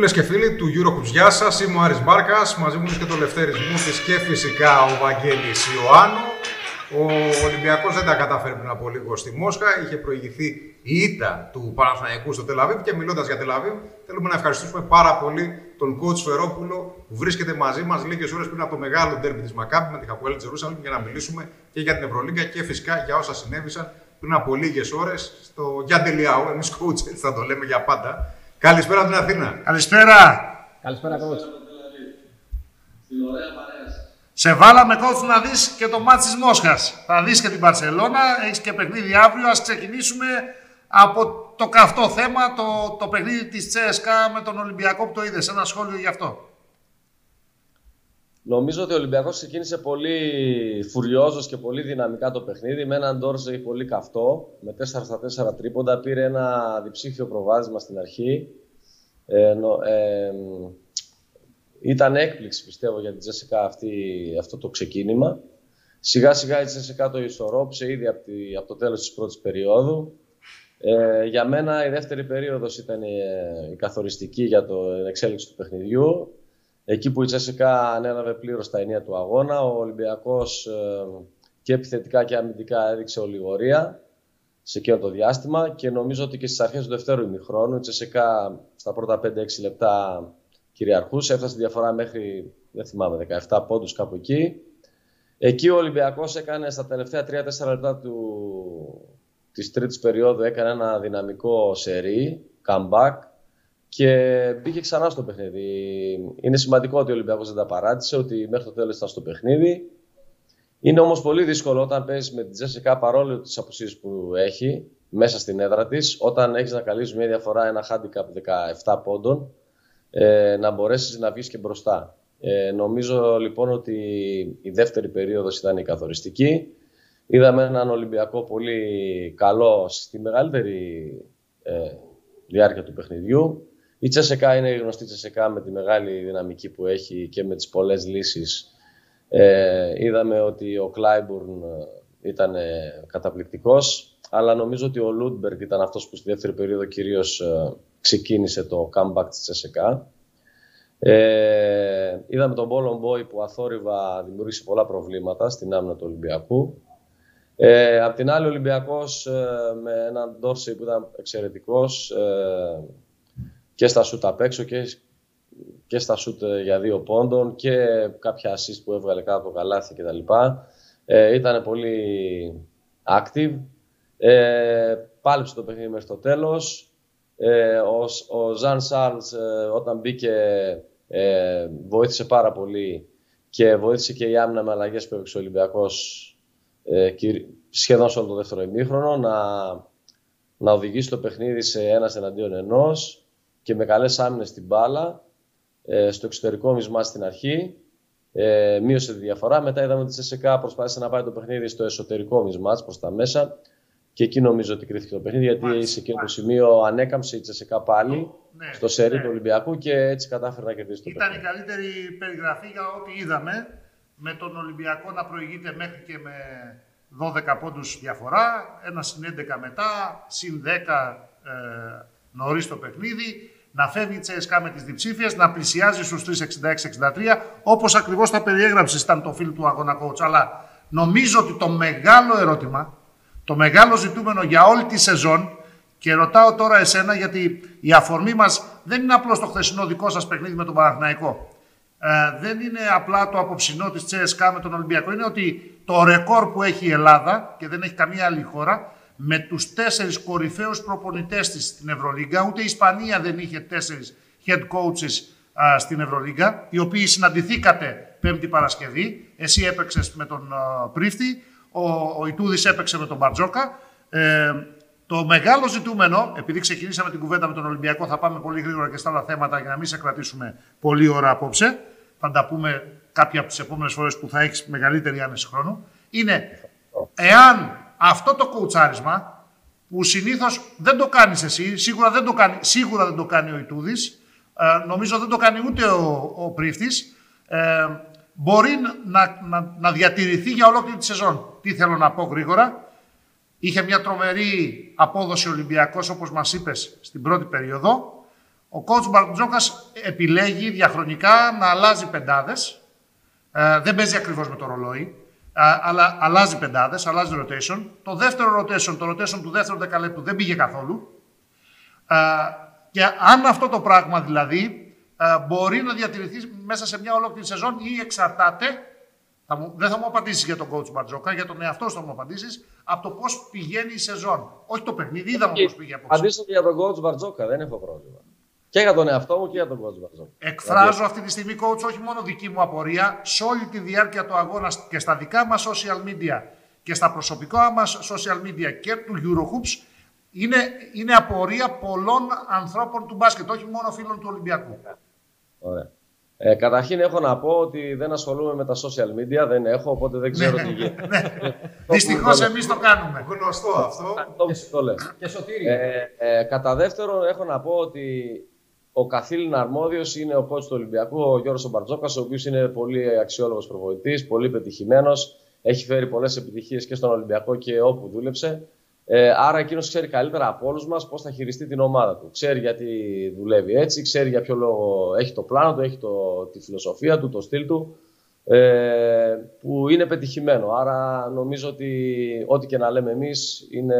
Φίλες και φίλοι του Eurocups, γεια σας. Είμαι ο Άρης Μπάρκας. Μαζί μου και το Λευτέρης Μούφη και φυσικά ο Βαγγέλης Ιωάννου. Ο Ολυμπιακός δεν τα κατάφερε πριν από λίγο στη Μόσχα. Είχε προηγηθεί η ήττα του Παναθηναϊκού στο Τελαβίβ. Και μιλώντας για Τελαβίβ, θέλουμε να ευχαριστήσουμε πάρα πολύ τον coach Φερόπουλο που βρίσκεται μαζί μας λίγες ώρες πριν από το μεγάλο ντέρμπι της Μακάμπη με τη Χαπουέλ Τζερούσαλμ για να μιλήσουμε και για την Ευρωλίγκα και φυσικά για όσα συνέβησαν πριν από λίγες ώρες στο Γιάντελιάου. Εμείς coach έτσι θα το λέμε για πάντα. Καλησπέρα από την Αθήνα. Καλησπέρα. Καλησπέρα, coach. Σε βάλαμε κότσου να δεις και το μάτι της Μόσχας. Θα δεις και την Παρσελώνα, έχεις και παιχνίδι αύριο. Ας ξεκινήσουμε από το καυτό θέμα, το, το παιχνίδι της Τσέσκα με τον Ολυμπιακό που το είδες. Ένα σχόλιο γι' αυτό. Νομίζω ότι ο Ολυμπιακός ξεκίνησε πολύ φουριόζος και πολύ δυναμικά το παιχνίδι με έναν Ντόρζεϊ πολύ καυτό, με 4 στα 4 τρίποντα, πήρε ένα διψήφιο προβάδισμα στην αρχή. Ε, ε, ήταν έκπληξη πιστεύω για την Τζέσικα αυτό το ξεκίνημα. Σιγά σιγά η Τζέσικα το ισορρόπησε ήδη από, τη, από το τέλος της πρώτης περίοδου. Ε, για μένα η δεύτερη περίοδος ήταν η, η καθοριστική για το, την εξέλιξη του παιχνιδιού. Εκεί που η Τσέσικα ανέλαβε πλήρως τα ενία του αγώνα, ο Ολυμπιακός ε, και επιθετικά και αμυντικά έδειξε ολιγορία σε εκείνο το διάστημα και νομίζω ότι και στις αρχές του δευτέρου ημιχρόνου η Τσέσικα στα πρώτα 5-6 λεπτά κυριαρχούσε, έφτασε τη διαφορά μέχρι, δεν θυμάμαι, 17 πόντους κάπου εκεί. Εκεί ο Ολυμπιακός έκανε στα τελευταία 3-4 λεπτά του, της τρίτης περίοδου έκανε ένα δυναμικό σερί, comeback, και μπήκε ξανά στο παιχνίδι. Είναι σημαντικό ότι ο Ολυμπιακός δεν τα παράτησε, ότι μέχρι το τέλος ήταν στο παιχνίδι. Είναι όμως πολύ δύσκολο όταν παίζεις με την Τζέσικα παρόλο τις αποσύσεις που έχει μέσα στην έδρα της, όταν έχεις να καλύψεις μια διαφορά, ένα handicap 17 πόντων, ε, να μπορέσεις να βγεις και μπροστά. Ε, νομίζω λοιπόν ότι η δεύτερη περίοδος ήταν η καθοριστική. Είδαμε έναν Ολυμπιακό πολύ καλό στη μεγαλύτερη ε, διάρκεια του παιχνιδιού. Η Τσεσεκά είναι η γνωστή Τσεσεκά με τη μεγάλη δυναμική που έχει και με τις πολλές λύσεις. Ε, είδαμε ότι ο Κλάιμπουρν ε, ήταν ε, καταπληκτικός, αλλά νομίζω ότι ο Λούντμπεργκ ήταν αυτός που στη δεύτερη περίοδο κυρίως ε, ξεκίνησε το comeback της ΤΣΣΚΑ. Ε, είδαμε τον Μπολομπόι που αθόρυβα δημιούργησε πολλά προβλήματα στην άμυνα του Ολυμπιακού. Ε, απ' την άλλη, ο Ολυμπιακός με έναν Ντόρσεϊ που ήταν εξαιρετικός, και στα σούτ απ' έξω και, και στα σούτ ε, για δύο πόντων και κάποια assist που έβγαλε κάτω από το καλάθι κτλ. Ε, ήταν πολύ active. Ε, πάλεψε το παιχνίδι μέχρι το τέλος. Ε, ο, ο Ζαν Σάρλς ε, όταν μπήκε ε, βοήθησε πάρα πολύ και βοήθησε και η άμυνα με αλλαγές που έπαιξε ο Ολυμπιακός ε, σχεδόν σε όλο το δεύτερο ημίχρονο να, να οδηγήσει το παιχνίδι σε ένας εναντίον ενός και με καλές άμυνες στην μπάλα, ε, στο εξωτερικό μισμά στην αρχή, ε, μείωσε τη διαφορά. Μετά είδαμε ότι η ΣΕΣΕΚΑ προσπάθησε να πάει το παιχνίδι στο εσωτερικό μισμά προς τα μέσα και εκεί νομίζω ότι κρίθηκε το παιχνίδι γιατί μάλιστα, σε εκείνο το σημείο ανέκαμψε η Τσεσεκά πάλι ναι, στο σερί ναι. του Ολυμπιακού και έτσι κατάφερε να κερδίσει το Ήταν παιχνίδι. Ήταν η καλύτερη περιγραφή για ό,τι είδαμε με τον Ολυμπιακό να προηγείται μέχρι και με 12 πόντους διαφορά, ένας συν 11 μετά, συν 10 ε, νωρίς το παιχνίδι, να φεύγει η Τσέσκα με τις διψήφιες, να πλησιάζει στους 366-63, όπως ακριβώς τα περιέγραψε ήταν το φίλο του αγώνα coach. Αλλά νομίζω ότι το μεγάλο ερώτημα, το μεγάλο ζητούμενο για όλη τη σεζόν, και ρωτάω τώρα εσένα γιατί η αφορμή μας δεν είναι απλώς το χθεσινό δικό σας παιχνίδι με τον Παναθηναϊκό. Ε, δεν είναι απλά το απόψινό της Τσέσκα με τον Ολυμπιακό. Είναι ότι το ρεκόρ που έχει η Ελλάδα και δεν έχει καμία άλλη χώρα με τους τέσσερις κορυφαίους προπονητές της στην Ευρωλίγκα. Ούτε η Ισπανία δεν είχε τέσσερις head coaches α, στην Ευρωλίγκα, οι οποίοι συναντηθήκατε Πέμπτη Παρασκευή. Εσύ έπαιξες με τον α, Πρίφτη, ο, ο Ιτούδης έπαιξε με τον Μπαρτζόκα. Ε, το μεγάλο ζητούμενο, επειδή ξεκινήσαμε την κουβέντα με τον Ολυμπιακό, θα πάμε πολύ γρήγορα και στα άλλα θέματα για να μην σε κρατήσουμε πολλή ώρα απόψε. Θα τα πούμε κάποια από τις επόμενες φορές που θα έχεις μεγαλύτερη άνεση χρόνου. Είναι εάν αυτό το κουτσάρισμα που συνήθως δεν το κάνεις εσύ, σίγουρα δεν το κάνει, σίγουρα δεν το κάνει ο Ιτούδης, ε, νομίζω δεν το κάνει ούτε ο, ο Πρίφτης, ε, μπορεί να, να, να διατηρηθεί για ολόκληρη τη σεζόν. Τι θέλω να πω γρήγορα. Είχε μια τρομερή απόδοση Ολυμπιακός, όπως μας είπες, στην πρώτη περίοδο. Ο coach Μπαρτζόκας επιλέγει διαχρονικά να αλλάζει πεντάδες. Ε, δεν παίζει ακριβώς με το ρολόι, ε, αλλά αλλάζει πεντάδες, αλλάζει rotation. Το δεύτερο rotation, το rotation του δεύτερου δεκαλέπτου δεν πήγε καθόλου. Ε, και αν αυτό το πράγμα δηλαδή ε, μπορεί να διατηρηθεί μέσα σε μια ολόκληρη σεζόν ή εξαρτάται θα μου, δεν θα μου απαντήσεις για τον coach Μπαρτζόκα, για τον εαυτό σου θα μου απαντήσεις από το πώς πηγαίνει η σεζόν. Όχι το παιχνίδι, είδαμε πώς πήγε απόψε. Απαντήσω και για τον coach Μπαρτζόκα, δεν έχω πρόβλημα. Και για τον εαυτό μου και για τον coach Μπαρτζόκα. Εκφράζω αυτή τη στιγμή, coach, όχι μόνο δική μου απορία, σε όλη τη διάρκεια του αγώνα και στα δικά μας social media και στα προσωπικά μας social media και του Eurohoops, είναι, είναι απορία πολλών ανθρώπων του μπάσκετ, όχι μόνο φίλων του Ολυμπιακού. Ωραία. Ε, καταρχήν έχω να πω ότι δεν ασχολούμαι με τα social media, δεν έχω, οπότε δεν ξέρω ναι, τι γίνεται. Ναι. Δυστυχώς εμείς το κάνουμε. Γνωστό αυτό. Το λες. Και σωτήριο. Ε, ε, κατά δεύτερον, έχω να πω ότι ο καθήλυνα αρμόδιος είναι ο coach του Ολυμπιακού, ο Γιώργος Μπαρτζόκα, ο οποίος είναι πολύ αξιόλογος προβοητή, πολύ πετυχημένος. Έχει φέρει πολλές επιτυχίες και στον Ολυμπιακό και όπου δούλεψε. Ε, άρα εκείνος ξέρει καλύτερα από όλους μας πώς θα χειριστεί την ομάδα του. Ξέρει γιατί δουλεύει έτσι, ξέρει για ποιο λόγο έχει το πλάνο του, έχει το, τη φιλοσοφία του, το στυλ του, ε, που είναι πετυχημένο. Άρα νομίζω ότι ό,τι και να λέμε εμείς είναι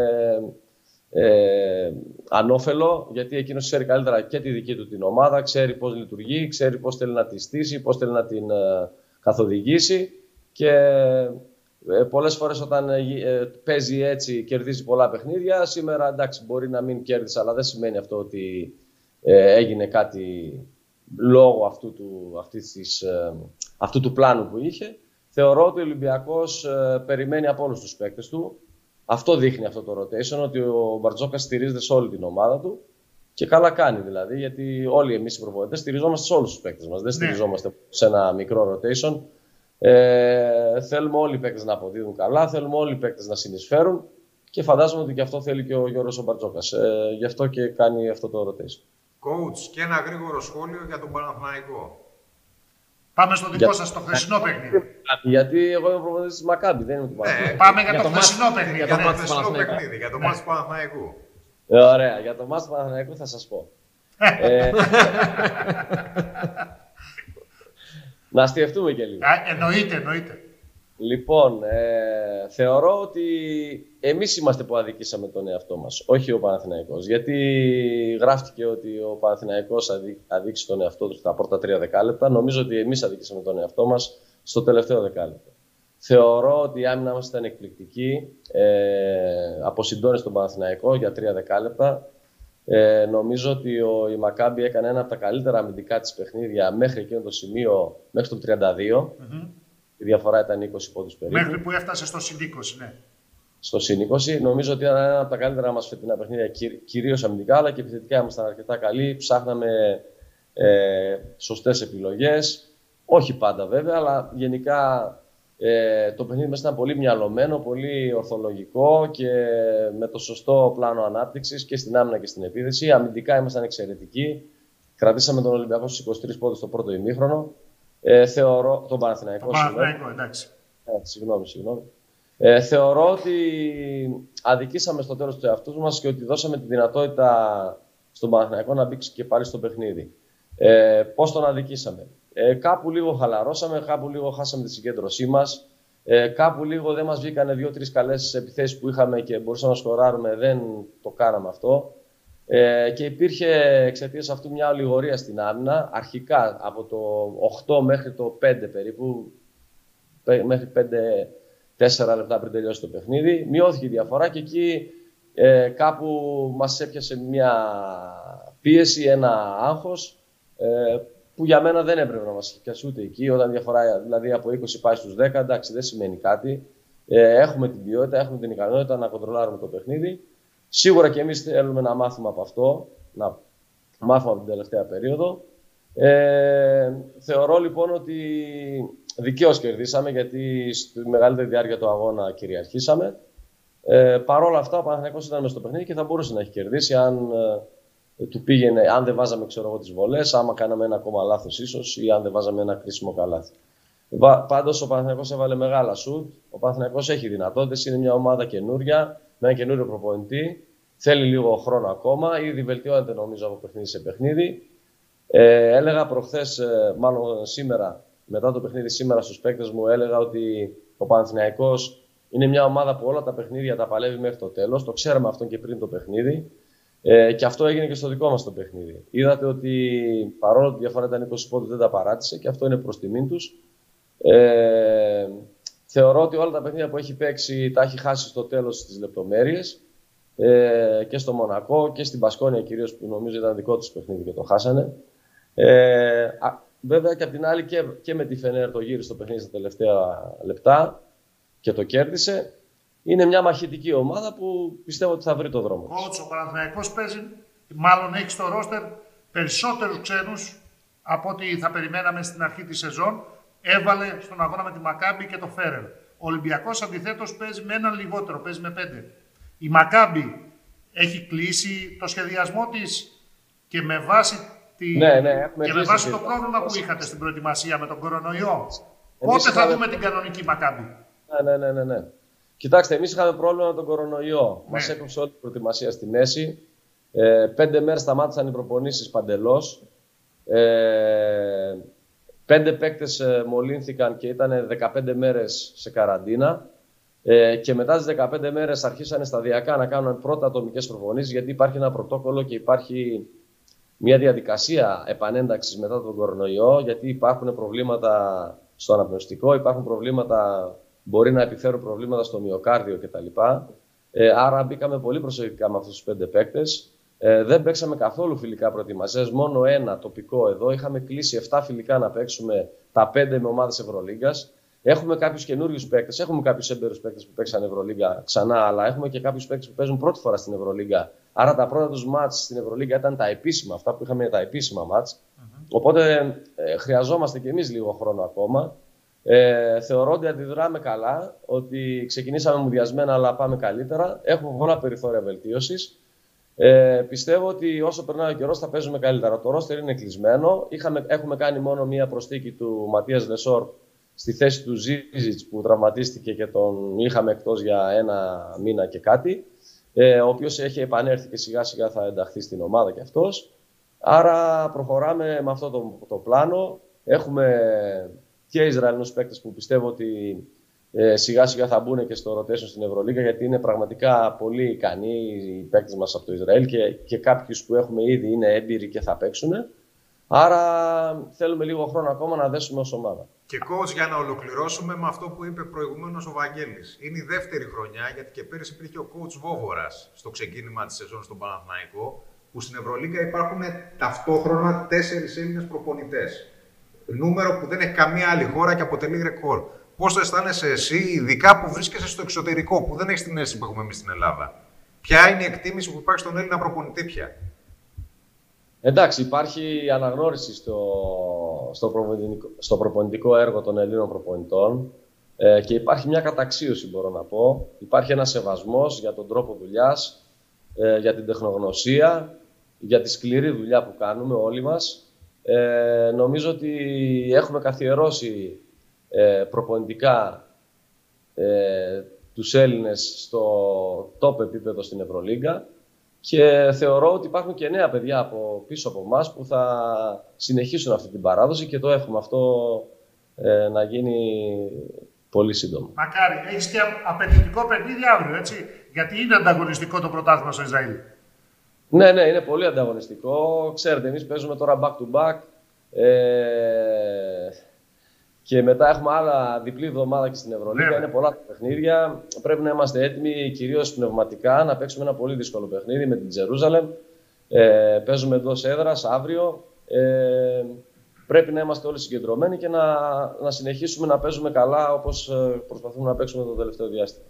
ε, ανώφελο, γιατί εκείνος ξέρει καλύτερα και τη δική του την ομάδα, ξέρει πώς λειτουργεί, ξέρει πώς θέλει να τη στήσει, πώς θέλει να την ε, καθοδηγήσει και ε, πολλές φορές όταν ε, ε, παίζει έτσι κερδίζει πολλά παιχνίδια. Σήμερα εντάξει μπορεί να μην κέρδισε αλλά δεν σημαίνει αυτό ότι ε, έγινε κάτι λόγω αυτού του, αυτής της, ε, αυτού του πλάνου που είχε. Θεωρώ ότι ο Ολυμπιακός περιμένει από όλους τους παίκτες του. Αυτό δείχνει αυτό το rotation, ότι ο Μπαρτζόκας στηρίζεται σε όλη την ομάδα του. Και καλά κάνει δηλαδή, γιατί όλοι εμείς οι προπονητές στηριζόμαστε σε όλους τους παίκτες μας. Δεν ναι. στηριζόμαστε σε ένα μικρό rotation. Ε, θέλουμε όλοι οι παίκτες να αποδίδουν καλά, θέλουμε όλοι οι παίκτες να συνεισφέρουν και φαντάζομαι ότι και αυτό θέλει και ο Γιώργος Ομπαρτζόκας. Ε, γι' αυτό και κάνει αυτό το rotation. Coach, και ένα γρήγορο σχόλιο για τον Παναθηναϊκό. Πάμε στο δικό σας, το χθεσινό παιχνίδι. Γιατί εγώ είμαι προπονητής της Μακάμπη, δεν είμαι του Παναθηναϊκού. Ε, πάμε για, για το, το χθεσινό παιχνίδι. Για το χθεσινό παιχνίδι, για το μάτι του Παναθηναϊκού. Ε, ωραία, για το μάτι του Παναθηναϊκού θα σας πω. ε, να αστιευτούμε και λίγο. Α, εννοείται, εννοείται. Λοιπόν, ε, θεωρώ ότι εμείς είμαστε που αδικήσαμε τον εαυτό μας, όχι ο Παναθηναϊκός. Γιατί γράφτηκε ότι ο Παναθηναϊκός αδείξει τον εαυτό του στα πρώτα τρία δεκάλεπτα. Νομίζω ότι εμείς αδικήσαμε τον εαυτό μας στο τελευταίο δεκάλεπτο. Θεωρώ ότι η άμυνα μας ήταν εκπληκτική, ε, αποσυντώνησε τον Παναθηναϊκό για τρία δεκάλεπτα. Ε, νομίζω ότι ο, η Μακάμπη έκανε ένα από τα καλύτερα αμυντικά της παιχνίδια μέχρι εκείνο το σημείο, μέχρι το 32. mm Η διαφορά ήταν 20 πόντους περίπου. Μέχρι που έφτασε στο συν 20, ναι. Στο συν 20. Νομίζω ότι ήταν ένα από τα καλύτερα μας φετινά παιχνίδια, κυρίως αμυντικά, αλλά και επιθετικά ήμασταν αρκετά καλοί. Ψάχναμε ε, σωστές επιλογές. Όχι πάντα βέβαια, αλλά γενικά ε, το παιχνίδι μας ήταν πολύ μυαλωμένο, πολύ ορθολογικό και με το σωστό πλάνο ανάπτυξης και στην άμυνα και στην επίθεση. Αμυντικά ήμασταν εξαιρετικοί. Κρατήσαμε τον Ολυμπιακό στους 23 πόντους στο πρώτο ημίχρονο. Ε, θεωρώ, τον Παναθηναϊκό. Τον Παναθηναϊκό, εντάξει. Ε, συγγνώμη, συγγνώμη. Ε, θεωρώ ότι αδικήσαμε στο τέλος τους εαυτούς μας και ότι δώσαμε τη δυνατότητα στον Παναθηναϊκό να μπει και πάλι στο παιχνίδι. Ε, Πώς τον αδικήσαμε; Ε, κάπου λίγο χαλαρώσαμε, κάπου λίγο χάσαμε τη συγκέντρωσή μας. Ε, κάπου λίγο δεν μας βγήκαν δύο-τρεις καλές επιθέσεις που είχαμε και μπορούσαμε να σκοράρουμε. Δεν το κάναμε αυτό. Ε, και υπήρχε εξαιτίας αυτού μια ολιγορία στην άμυνα. Αρχικά από το 8 μέχρι το 5 περίπου, μέχρι 5-4 λεπτά πριν τελειώσει το παιχνίδι, μειώθηκε η διαφορά και εκεί ε, κάπου μας έπιασε μια πίεση, ένα άγχος ε, που για μένα δεν έπρεπε να μας πιάσει ούτε εκεί. Όταν διαφορά δηλαδή από 20 πάει στους 10, εντάξει, δεν σημαίνει κάτι. Ε, έχουμε την ποιότητα, έχουμε την ικανότητα να κοντρολάρουμε το παιχνίδι. Σίγουρα και εμείς θέλουμε να μάθουμε από αυτό, να μάθουμε από την τελευταία περίοδο. Ε, θεωρώ λοιπόν ότι δικαίως κερδίσαμε γιατί στη μεγαλύτερη διάρκεια του αγώνα κυριαρχήσαμε. Ε, Παρ' όλα αυτά, ο Παναθηναϊκός ήταν μέσα στο παιχνίδι και θα μπορούσε να έχει κερδίσει αν ε, ε, του πήγαινε, αν δεν βάζαμε ξέρω εγώ, τις βολές, άμα κάναμε ένα ακόμα λάθος ίσως ή αν δεν βάζαμε ένα κρίσιμο καλάθι. Πάντως ο Παναθηναϊκός έβαλε μεγάλα σουτ, ο Παναθηναϊκός έχει δυνατότητες, είναι μια ομάδα καινούρια, με ένα καινούριο προπονητή, θέλει λίγο χρόνο ακόμα, ήδη βελτιώνεται νομίζω από παιχνίδι σε παιχνίδι. Ε, έλεγα προχθές, ε, μάλλον σήμερα, μετά το παιχνίδι σήμερα στους παίκτες μου, έλεγα ότι ο Παναθηναϊκός είναι μια ομάδα που όλα τα παιχνίδια τα παλεύει μέχρι το τέλος. Το ξέραμε αυτό και πριν το παιχνίδι. Ε, και αυτό έγινε και στο δικό μας το παιχνίδι. Είδατε ότι παρόλο που η διαφορά ήταν 20 πόντους δεν τα παράτησε και αυτό είναι προς τιμήν τους. Ε, θεωρώ ότι όλα τα παιχνίδια που έχει παίξει τα έχει χάσει στο τέλος στις λεπτομέρειες ε, και στο Μονακό και στην Πασκόνια κυρίως που νομίζω ήταν δικό τους παιχνίδι και το χάσανε. Ε, βέβαια και απ' την άλλη και, και με τη Φενέρ το γύρισε στο παιχνίδι στα τελευταία λεπτά και το κέρδισε. Είναι μια μαχητική ομάδα που πιστεύω ότι θα βρει το δρόμο. Ο Παναθηναϊκός παίζει, μάλλον έχει στο ρόστερ περισσότερους ξένους από ό,τι θα περιμέναμε στην αρχή της σεζόν. Έβαλε στον αγώνα με τη Μακάμπη και το Φέρερ. Ο Ολυμπιακός αντιθέτως παίζει με έναν λιγότερο, παίζει με πέντε. Η Μακάμπη έχει κλείσει το σχεδιασμό της και με βάση, τη... Ναι, ναι, και με βάση το πρόβλημα που είχατε στην προετοιμασία με τον κορονοϊό. Πότε θα δούμε την κανονική Μακάμπη; Ναι, ναι, ναι, ναι. Κοιτάξτε, εμείς είχαμε πρόβλημα με τον κορονοϊό. Ναι. Μας έκοψε όλη την προετοιμασία στη μέση. Ε, πέντε μέρες σταμάτησαν οι προπονήσεις παντελώς. Ε, πέντε παίκτες ε, μολύνθηκαν και ήταν 15 μέρες σε καραντίνα. Ε, και μετά τι 15 μέρες αρχίσανε σταδιακά να κάνουν πρώτα ατομικές προπονήσεις, γιατί υπάρχει ένα πρωτόκολλο και υπάρχει μια διαδικασία επανένταξης μετά τον κορονοϊό, γιατί υπάρχουν προβλήματα στο αναπνευστικό, υπάρχουν προβλήματα μπορεί να επιφέρουν προβλήματα στο μυοκάρδιο κτλ. Ε, άρα μπήκαμε πολύ προσεκτικά με αυτούς τους πέντε παίκτες. Ε, δεν παίξαμε καθόλου φιλικά προετοιμασίες, μόνο ένα τοπικό εδώ. Είχαμε κλείσει 7 φιλικά να παίξουμε τα 5 με ομάδες Ευρωλίγκας. Έχουμε κάποιους καινούριους παίκτες, έχουμε κάποιους έμπειρους παίκτες που παίξαν Ευρωλίγκα ξανά, αλλά έχουμε και κάποιους παίκτες που παίζουν πρώτη φορά στην Ευρωλίγκα. Άρα τα πρώτα τους μάτς στην Ευρωλίγκα ήταν τα επίσημα, αυτά που είχαμε τα επίσημα μάτς. Mm-hmm. Οπότε ε, χρειαζόμαστε κι εμείς λίγο χρόνο ακόμα. Ε, θεωρώ ότι αντιδράμε καλά, ότι ξεκινήσαμε μουδιασμένα αλλά πάμε καλύτερα. Έχουμε πολλά περιθώρια βελτίωσης. Ε, πιστεύω ότι όσο περνάει ο καιρός θα παίζουμε καλύτερα. Το ρόστερ είναι κλεισμένο. Είχαμε, έχουμε κάνει μόνο μία προσθήκη του Ματίας Λεσόρ στη θέση του Ζίζιτς που τραυματίστηκε και τον είχαμε εκτός για ένα μήνα και κάτι. Ε, ο οποίος έχει επανέλθει και σιγά σιγά θα ενταχθεί στην ομάδα κι αυτός. Άρα προχωράμε με αυτό το, το πλάνο. Έχουμε και Ισραηλινούς παίκτες που πιστεύω ότι ε, σιγά σιγά θα μπουν και στο rotation στην Ευρωλίγα γιατί είναι πραγματικά πολύ ικανοί οι παίκτες μας από το Ισραήλ και, και κάποιους που έχουμε ήδη είναι έμπειροι και θα παίξουν. Άρα θέλουμε λίγο χρόνο ακόμα να δέσουμε ως ομάδα. Και coach, για να ολοκληρώσουμε με αυτό που είπε προηγουμένως ο Βαγγέλης. Είναι η δεύτερη χρονιά, γιατί και πέρυσι υπήρχε ο coach Βόβορας στο ξεκίνημα της σεζόν στον Παναθηναϊκό, που στην Ευρωλίγα υπάρχουν ταυτόχρονα τέσσερις Έλληνες προπονητές νούμερο που δεν έχει καμία άλλη χώρα και αποτελεί ρεκόρ. Πώς το αισθάνεσαι εσύ, ειδικά που βρίσκεσαι στο εξωτερικό, που δεν έχεις την αίσθηση που έχουμε εμείς στην Ελλάδα. Ποια είναι η εκτίμηση που υπάρχει στον Έλληνα προπονητή πια; Εντάξει, υπάρχει αναγνώριση στο, στο, προπονητικό, στο προπονητικό έργο των Ελλήνων προπονητών ε, και υπάρχει μια καταξίωση, μπορώ να πω. Υπάρχει ένας σεβασμός για τον τρόπο δουλειάς, ε, για την τεχνογνωσία, για τη σκληρή δουλειά που κάνουμε όλοι μας ε, νομίζω ότι έχουμε καθιερώσει ε, προπονητικά ε, τους Έλληνες στο top επίπεδο στην Ευρωλίγκα και θεωρώ ότι υπάρχουν και νέα παιδιά από πίσω από εμάς που θα συνεχίσουν αυτή την παράδοση και το εύχομαι αυτό ε, να γίνει πολύ σύντομα. Μακάρι. Έχεις και απαιτητικό παιχνίδι αύριο, έτσι; Γιατί είναι ανταγωνιστικό το πρωτάθλημα στο Ισραήλ. Ναι, ναι, είναι πολύ ανταγωνιστικό. Ξέρετε, εμείς παίζουμε τώρα back to back. Ε, και μετά έχουμε άλλα διπλή εβδομάδα και στην Ευρωλίγα. Ναι. Είναι πολλά τα παιχνίδια. Πρέπει να είμαστε έτοιμοι, κυρίως πνευματικά, να παίξουμε ένα πολύ δύσκολο παιχνίδι με την Τζερούζαλεμ. Ε, παίζουμε εντός έδρας αύριο. Ε, πρέπει να είμαστε όλοι συγκεντρωμένοι και να, να συνεχίσουμε να παίζουμε καλά όπως ε, προσπαθούμε να παίξουμε το τελευταίο διάστημα.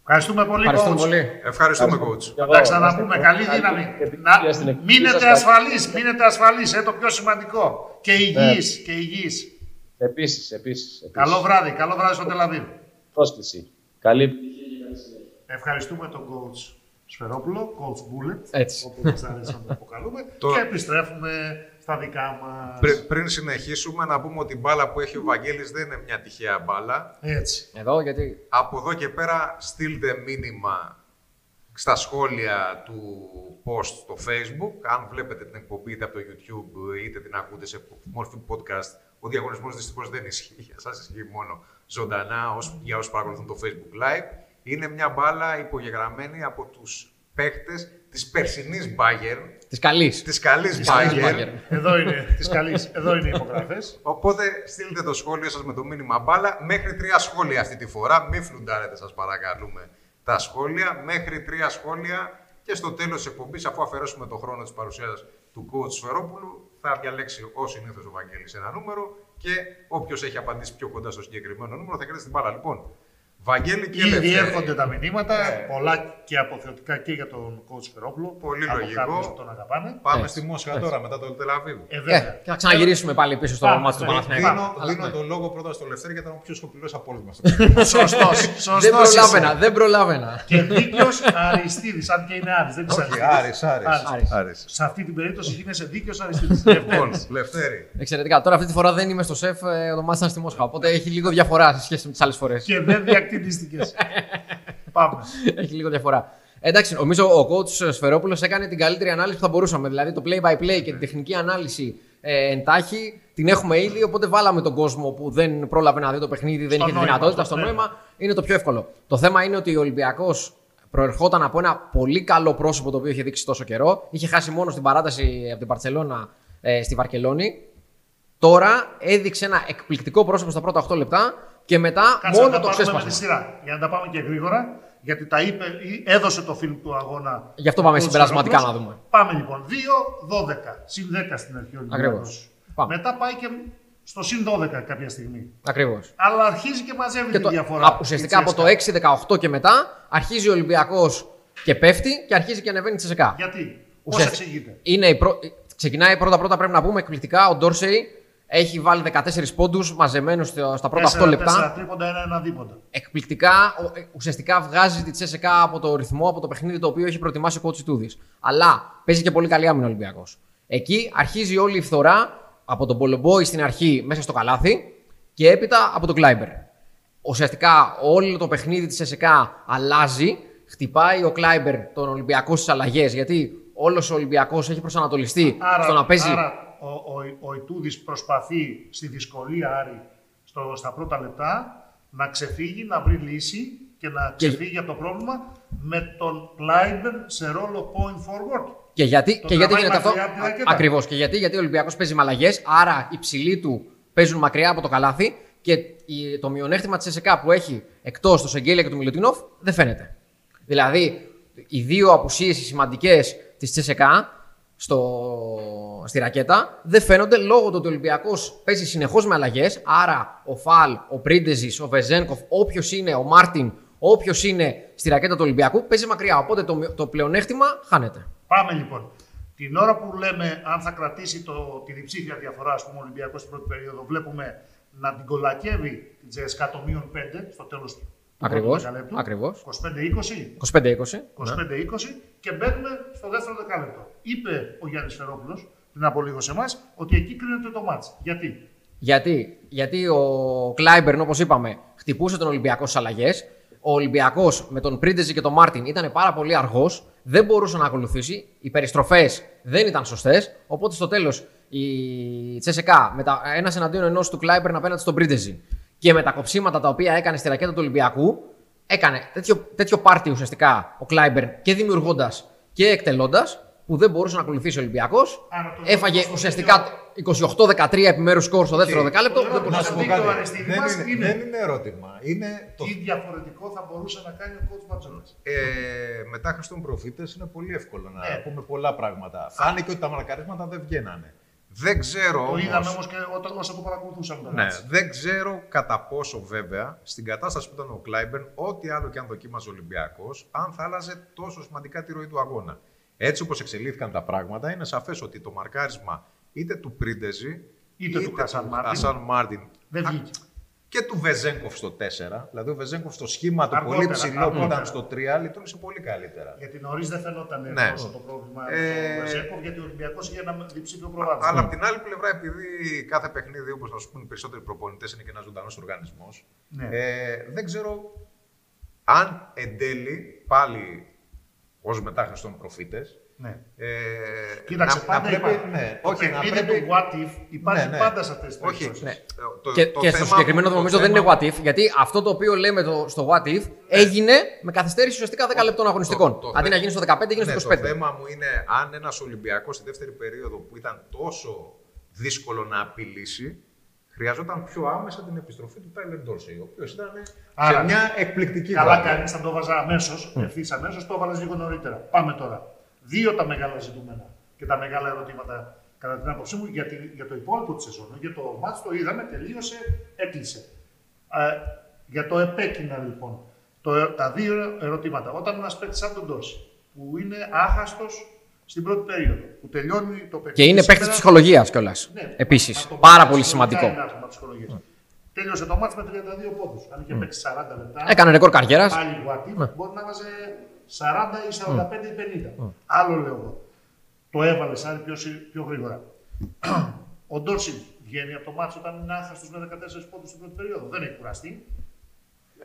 Ευχαριστούμε πολύ, Ευχαριστούμε Πολύ. Ευχαριστούμε, coach. Θα τα ξαναπούμε. Καλή δύναμη. Να... Μείνετε ασφαλείς, μείνετε ασφαλείς, ε, το πιο σημαντικό. Και υγιείς, ναι. και υγιείς. Επίσης, επίσης, Καλό βράδυ, καλό βράδυ στο Τελαβίβ. Πρόσκληση. Καλή Ευχαριστούμε τον coach Σφερόπουλο, coach Bullet, Έτσι. όπως μας αρέσει να το αποκαλούμε. και επιστρέφουμε στα δικά μας. πριν συνεχίσουμε, να πούμε ότι η μπάλα που έχει ο Βαγγέλης δεν είναι μια τυχαία μπάλα. Έτσι. Εδώ γιατί. Από εδώ και πέρα, στείλτε μήνυμα στα σχόλια του post στο facebook. Αν βλέπετε την εκπομπή είτε από το YouTube είτε την ακούτε σε μόρφη podcast, ο διαγωνισμός δυστυχώς δεν ισχύει. Για σας ισχύει μόνο ζωντανά ως, για όσους παρακολουθούν το facebook live. Είναι μια μπάλα υπογεγραμμένη από τους παίχτες της περσινής Bayern. Της καλής. Της καλής Της καλής Bayern. Bayern. Εδώ είναι της καλής. Εδώ είναι οι υπογραφές. Οπότε στείλτε το σχόλιο σας με το μήνυμα μπάλα. Μέχρι τρία σχόλια αυτή τη φορά. Μην φλουντάρετε σας παρακαλούμε τα σχόλια. Μέχρι τρία σχόλια και στο τέλος της εκπομπής, αφού αφαιρέσουμε το χρόνο της παρουσίας του coach Σφερόπουλου, θα διαλέξει ως συνήθως ο Βαγγέλης ένα νούμερο και όποιος έχει απαντήσει πιο κοντά στο συγκεκριμένο νούμερο θα κερδίσει την μπάλα. Λοιπόν, Βαγγέλη και Ήδη Λευτέρη. έρχονται τα μηνύματα, Ναι. πολλά και αποθεωτικά και για τον coach Φερόπουλο. Πολύ από λογικό. κάποιους που τον αγαπάνε. Πάμε Έτσι, στη Μόσχα έτσι. τώρα μετά το Τελαβίβ. Ε, Ε, βέβαια. και να ξαναγυρίσουμε πάλι πίσω στο Πάμε, μάτι του ναι. Παναθηναϊκού. Δίνω, Αλλά, δίνω ναι. το λόγο πρώτα στο Λευτέρη γιατί ήταν ο πιο σκοπιλός από όλους μας. Σωστός, σωστός Δεν προλάβαινα, είσαι. δεν προλάβαινα. Και δίκαιο Αριστίδης, αν και είναι Άρης, δεν Όχι, ξέρει. Άρης, Άρης. Άρης. Άρης. Σε αυτή την περίπτωση γίνεσαι δίκαιο Αριστίδης. Λοιπόν, Λευτέρη, Εξαιρετικά. Τώρα αυτή τη φορά δεν είμαι στο σεφ, ε, το μάτι ήταν στη Μόσχα. Οπότε έχει λίγο διαφορά σε σχέση με τις άλλες φορές. και δεν διακτηνίστηκε. Πάμε. έχει λίγο διαφορά. Εντάξει, νομίζω ο coach Σφερόπουλος έκανε την καλύτερη ανάλυση που θα μπορούσαμε. Δηλαδή το play by play και την τεχνική ανάλυση ε, εντάχει την έχουμε ήδη. Οπότε βάλαμε τον κόσμο που δεν πρόλαβε να δει το παιχνίδι, δεν Στο είχε τη νόημα, δυνατότητα στο στο νόημα. νόημα. Είναι το πιο εύκολο. Το θέμα είναι ότι ο Ολυμπιακός προερχόταν από ένα πολύ καλό πρόσωπο το οποίο είχε δείξει τόσο καιρό. Είχε χάσει μόνος στην παράταση από την Παρσελώνα ε, στη Βαρκελόνη. Τώρα έδειξε ένα εκπληκτικό πρόσωπο στα πρώτα 8 λεπτά και μετά Κάτσε να μόνο τα το πάρουμε με ξέσπασμα. τη σειρά. Για να τα πάμε και γρήγορα, γιατί τα είπε, ή έδωσε το φιλμ του αγώνα. Γι' αυτό πάμε ο συμπερασματικά Σφερόπουλος. να δούμε. Πάμε λοιπόν. 2-12. Συν 10 στην αρχή ο Ολυμπιακός. Ακριβώς. Πάμε. Μετά πάει και στο συν 12 κάποια στιγμή. Ακριβώς. Αλλά αρχίζει και μαζεύει Και τη το, διαφορά. α, ουσιαστικά η από το Τσέσκα. 6-18 και μετά αρχίζει ο Ολυμπιακός και πέφτει και αρχίζει και ανεβαίνει τη Τσεσεκά. Γιατί, πώς Ουσιαστικά- εξηγείται; Είναι η πρω... Ξεκινάει πρώτα-πρώτα πρέπει να πούμε εκπληκτικά. Ο Ντόρσεϊ έχει βάλει 14 πόντους μαζεμένους στα πρώτα 8 Τέσσερα- λεπτά. τέσσερα τρίποντα, ένα, ένα δίποντα. Εκπληκτικά, ο- ε, ουσιαστικά βγάζει τη Τσέσεκα από το ρυθμό, από το παιχνίδι το οποίο έχει προετοιμάσει ο κότσι Τούδη. Αλλά παίζει και πολύ καλή άμυνα ο Ολυμπιακός. Εκεί αρχίζει όλη η φθορά από τον Πολομπόη στην αρχή μέσα στο καλάθι και έπειτα από τον Κλάιμπερ. Ουσιαστικά όλο το παιχνίδι της Τσέσεκα αλλάζει. Χτυπάει ο Κλάιμπερ τον Ολυμπιακό στις αλλαγές γιατί όλος ο Ολυμπιακός έχει προσανατολιστεί στο να παίζει. άρα ο, ο, ο Ιτούδης προσπαθεί στη δυσκολία Άρη στο, στα πρώτα λεπτά να ξεφύγει, να βρει λύση και να Και- ξεφύγει από το πρόβλημα με τον Κλάιμπερ σε ρόλο point forward. Και γιατί, Το και γιατί τραβάει γίνεται αυτό. μακριά από την ρακέτα. Ακριβώς. Και γιατί, γιατί ο Ολυμπιακός παίζει με αλλαγές, άρα οι ψηλοί του παίζουν μακριά από το καλάθι και η- το μειονέκτημα της ΕΣΕΚΑ που έχει εκτός το Σεγγέλια και του Μιλουτινόφ δεν φαίνεται. Δηλαδή, οι δύο απουσίες σημαντικές της ΕΣΕΚΑ στο, στη ρακέτα δεν φαίνονται λόγω του ότι ο Ολυμπιακός παίζει συνεχώς με αλλαγές. Άρα, ο Φαλ, ο Πρίντεζης, ο Βεζένκοφ, όποιος είναι, ο Μάρτιν, όποιος είναι στη ρακέτα του Ολυμπιακού παίζει μακριά. Οπότε το, μειο- το πλεονέκτημα χάνεται. Πάμε λοιπόν. Την ώρα που λέμε αν θα κρατήσει το, τη διψήφια διαφορά, ας πούμε, ο Ολυμπιακός στην πρώτη περίοδο, βλέπουμε να την κολακεύει την ΤΣΣΚΑ το μείον 5 στο τέλος του Ακριβώς, πρώτου δεκαλέπτου. ακριβώς. 25-20. 25-20. 25-20 και μπαίνουμε στο δεύτερο δεκάλεπτο. Είπε ο Γιάννης Σφαιρόπουλος πριν από λίγο σε εμάς ότι εκεί κρίνεται το μάτς. Γιατί; Γιατί, γιατί ο Κλάιμπερν, όπως είπαμε, χτυπούσε τον Ολυμπιακό στις αλλαγές. Ο Ολυμπιακός με τον Πρίντεζι και τον Μάρτιν ήταν πάρα πολύ αργός, δεν μπορούσε να ακολουθήσει. Οι περιστροφές δεν ήταν σωστές. Οπότε στο τέλος η ΤΣΣΚΑ με τα, ένας εναντίον ενός του Κλάιμπερν απέναντι στον Πρίντεζι και με τα κοψίματα τα οποία έκανε στη ρακέτα του Ολυμπιακού, έκανε τέτοιο, τέτοιο πάρτι ουσιαστικά ο Κλάιμπερν και δημιουργώντας και εκτελώντας που δεν μπορούσε να ακολουθήσει ο Ολυμπιακός. Άρα το Έφαγε στο ουσιαστικά 28-13 επιμέρους σκορ στο δεύτερο Και- δεκάλεπτο. το Δεν ερώτημα μπορούσε Να να σου στο πω δίκτυο κάτι. Αριστίδη Δεν μας είναι, είναι- δεν είναι ερώτημα. Είναι το τι διαφορετικό θα μπορούσε να κάνει ο coach Ματζόλας. Ε, μετά Χριστόν Προφήτες είναι πολύ εύκολο να Ναι. πούμε πολλά πράγματα. Φάνηκε ότι τα μαρκαρίσματα δεν βγαίνανε. Δεν ξέρω Το όμως, είδαμε όμως και όταν, όσο το παρακολουθούσαμε. το ναι, μάτς. δεν ξέρω κατά πόσο βέβαια στην κατάσταση που ήταν ο Κλάιμπερν, ό,τι άλλο και αν δοκίμαζε ο Ολυμπιακός, αν θα άλλαζε τόσο σημαντικά τη ροή του αγώνα. Έτσι όπως εξελίχθηκαν τα πράγματα, είναι σαφές ότι το μαρκάρισμα είτε του Πρίντεζι, Είτε του Χασάν Μάρτιν. Χασάν Μάρτιν Δεν α, βγήκε. Και του Βεζένκοφ στο 4. Δηλαδή ο Βεζένκοφ στο σχήμα του Αργότερα, πολύ ψηλό που αργότερα. ήταν στο 3 λειτούργησε πολύ καλύτερα. Γιατί νωρίς δεν φαινόταν Ναι. τόσο το πρόβλημα Ε, του Βεζένκοφ, γιατί ο Ολυμπιακός είχε ένα διψήφιο προβάδισμα. Αλλά από την άλλη πλευρά, επειδή κάθε παιχνίδι, όπως θα σου πούνε οι περισσότεροι προπονητές, είναι και ένας ζωντανός οργανισμός, Ναι. ε, δεν ξέρω αν εν τέλει πάλι ως μετάχρηστων προφήτες. Ναι. Ε, Κοίταξε, να, πάντα να πρέπει, υπάρχει. ναι, το όχι, να παιχνίδι πρέπει, του what if υπάρχει Ναι, ναι. πάντα σε αυτές τις όχι, περιπτώσεις. Ναι. το, Και, το και στο θέμα συγκεκριμένο μου- το νομίζω δεν θέμα- είναι what if, γιατί αυτό το οποίο λέμε το, στο what if έγινε με καθυστέρηση ουσιαστικά 10 λεπτών αγωνιστικών. το- το Αντί θε- να γίνει στο 15, έγινε Ναι, στο το 25. θέμα μου είναι αν ένας Ολυμπιακός στη δεύτερη περίοδο που ήταν τόσο δύσκολο να απειλήσει, χρειαζόταν πιο άμεσα την επιστροφή του Τάιλερ Ντόρσεϊ, ο οποίος ήταν Άρα, σε μια εκπληκτική Καλά βάση. κάνεις, θα το βάζα αμέσως, ευθύς αμέσως, το έβαλες λίγο νωρίτερα. Πάμε τώρα. Δύο τα μεγάλα ζητούμενα και τα μεγάλα ερωτήματα κατά την άποψή μου για, τη- για το υπόλοιπο της σεζόν. Για το μάτς το είδαμε, τελείωσε, έκλεισε. Ε, για το επέκεινα λοιπόν, το, τα δύο ερωτήματα. Όταν ένας παίκτης σαν τον Ντόση, που είναι άχαστος στην πρώτη περίοδο, που τελειώνει το παιχνίδι. Και είναι παίκτης σήμερα- ψυχολογίας κιόλας. ναι, Επίσης. μα το Πάρα μάτς πολύ ψυχολογικά σημαντικό. είναι άθλημα ψυχολογίας. Τέλειωσε το μάτς με 32 πόντους. Αν είχε παίξει 40 λεπτά, Έκανε ρεκόρ καριέρας. πάλι γουάτι, μπορεί να βάζε 40 ή 45 ή 50. Άλλο λέω εγώ. Το έβαλες σαν πιο, συ- πιο γρήγορα. Ο Ντόρσιν βγαίνει από το μάτσο όταν είναι άχαστος με 14 πόντους στην πρώτη περίοδο. Δεν έχει κουραστεί.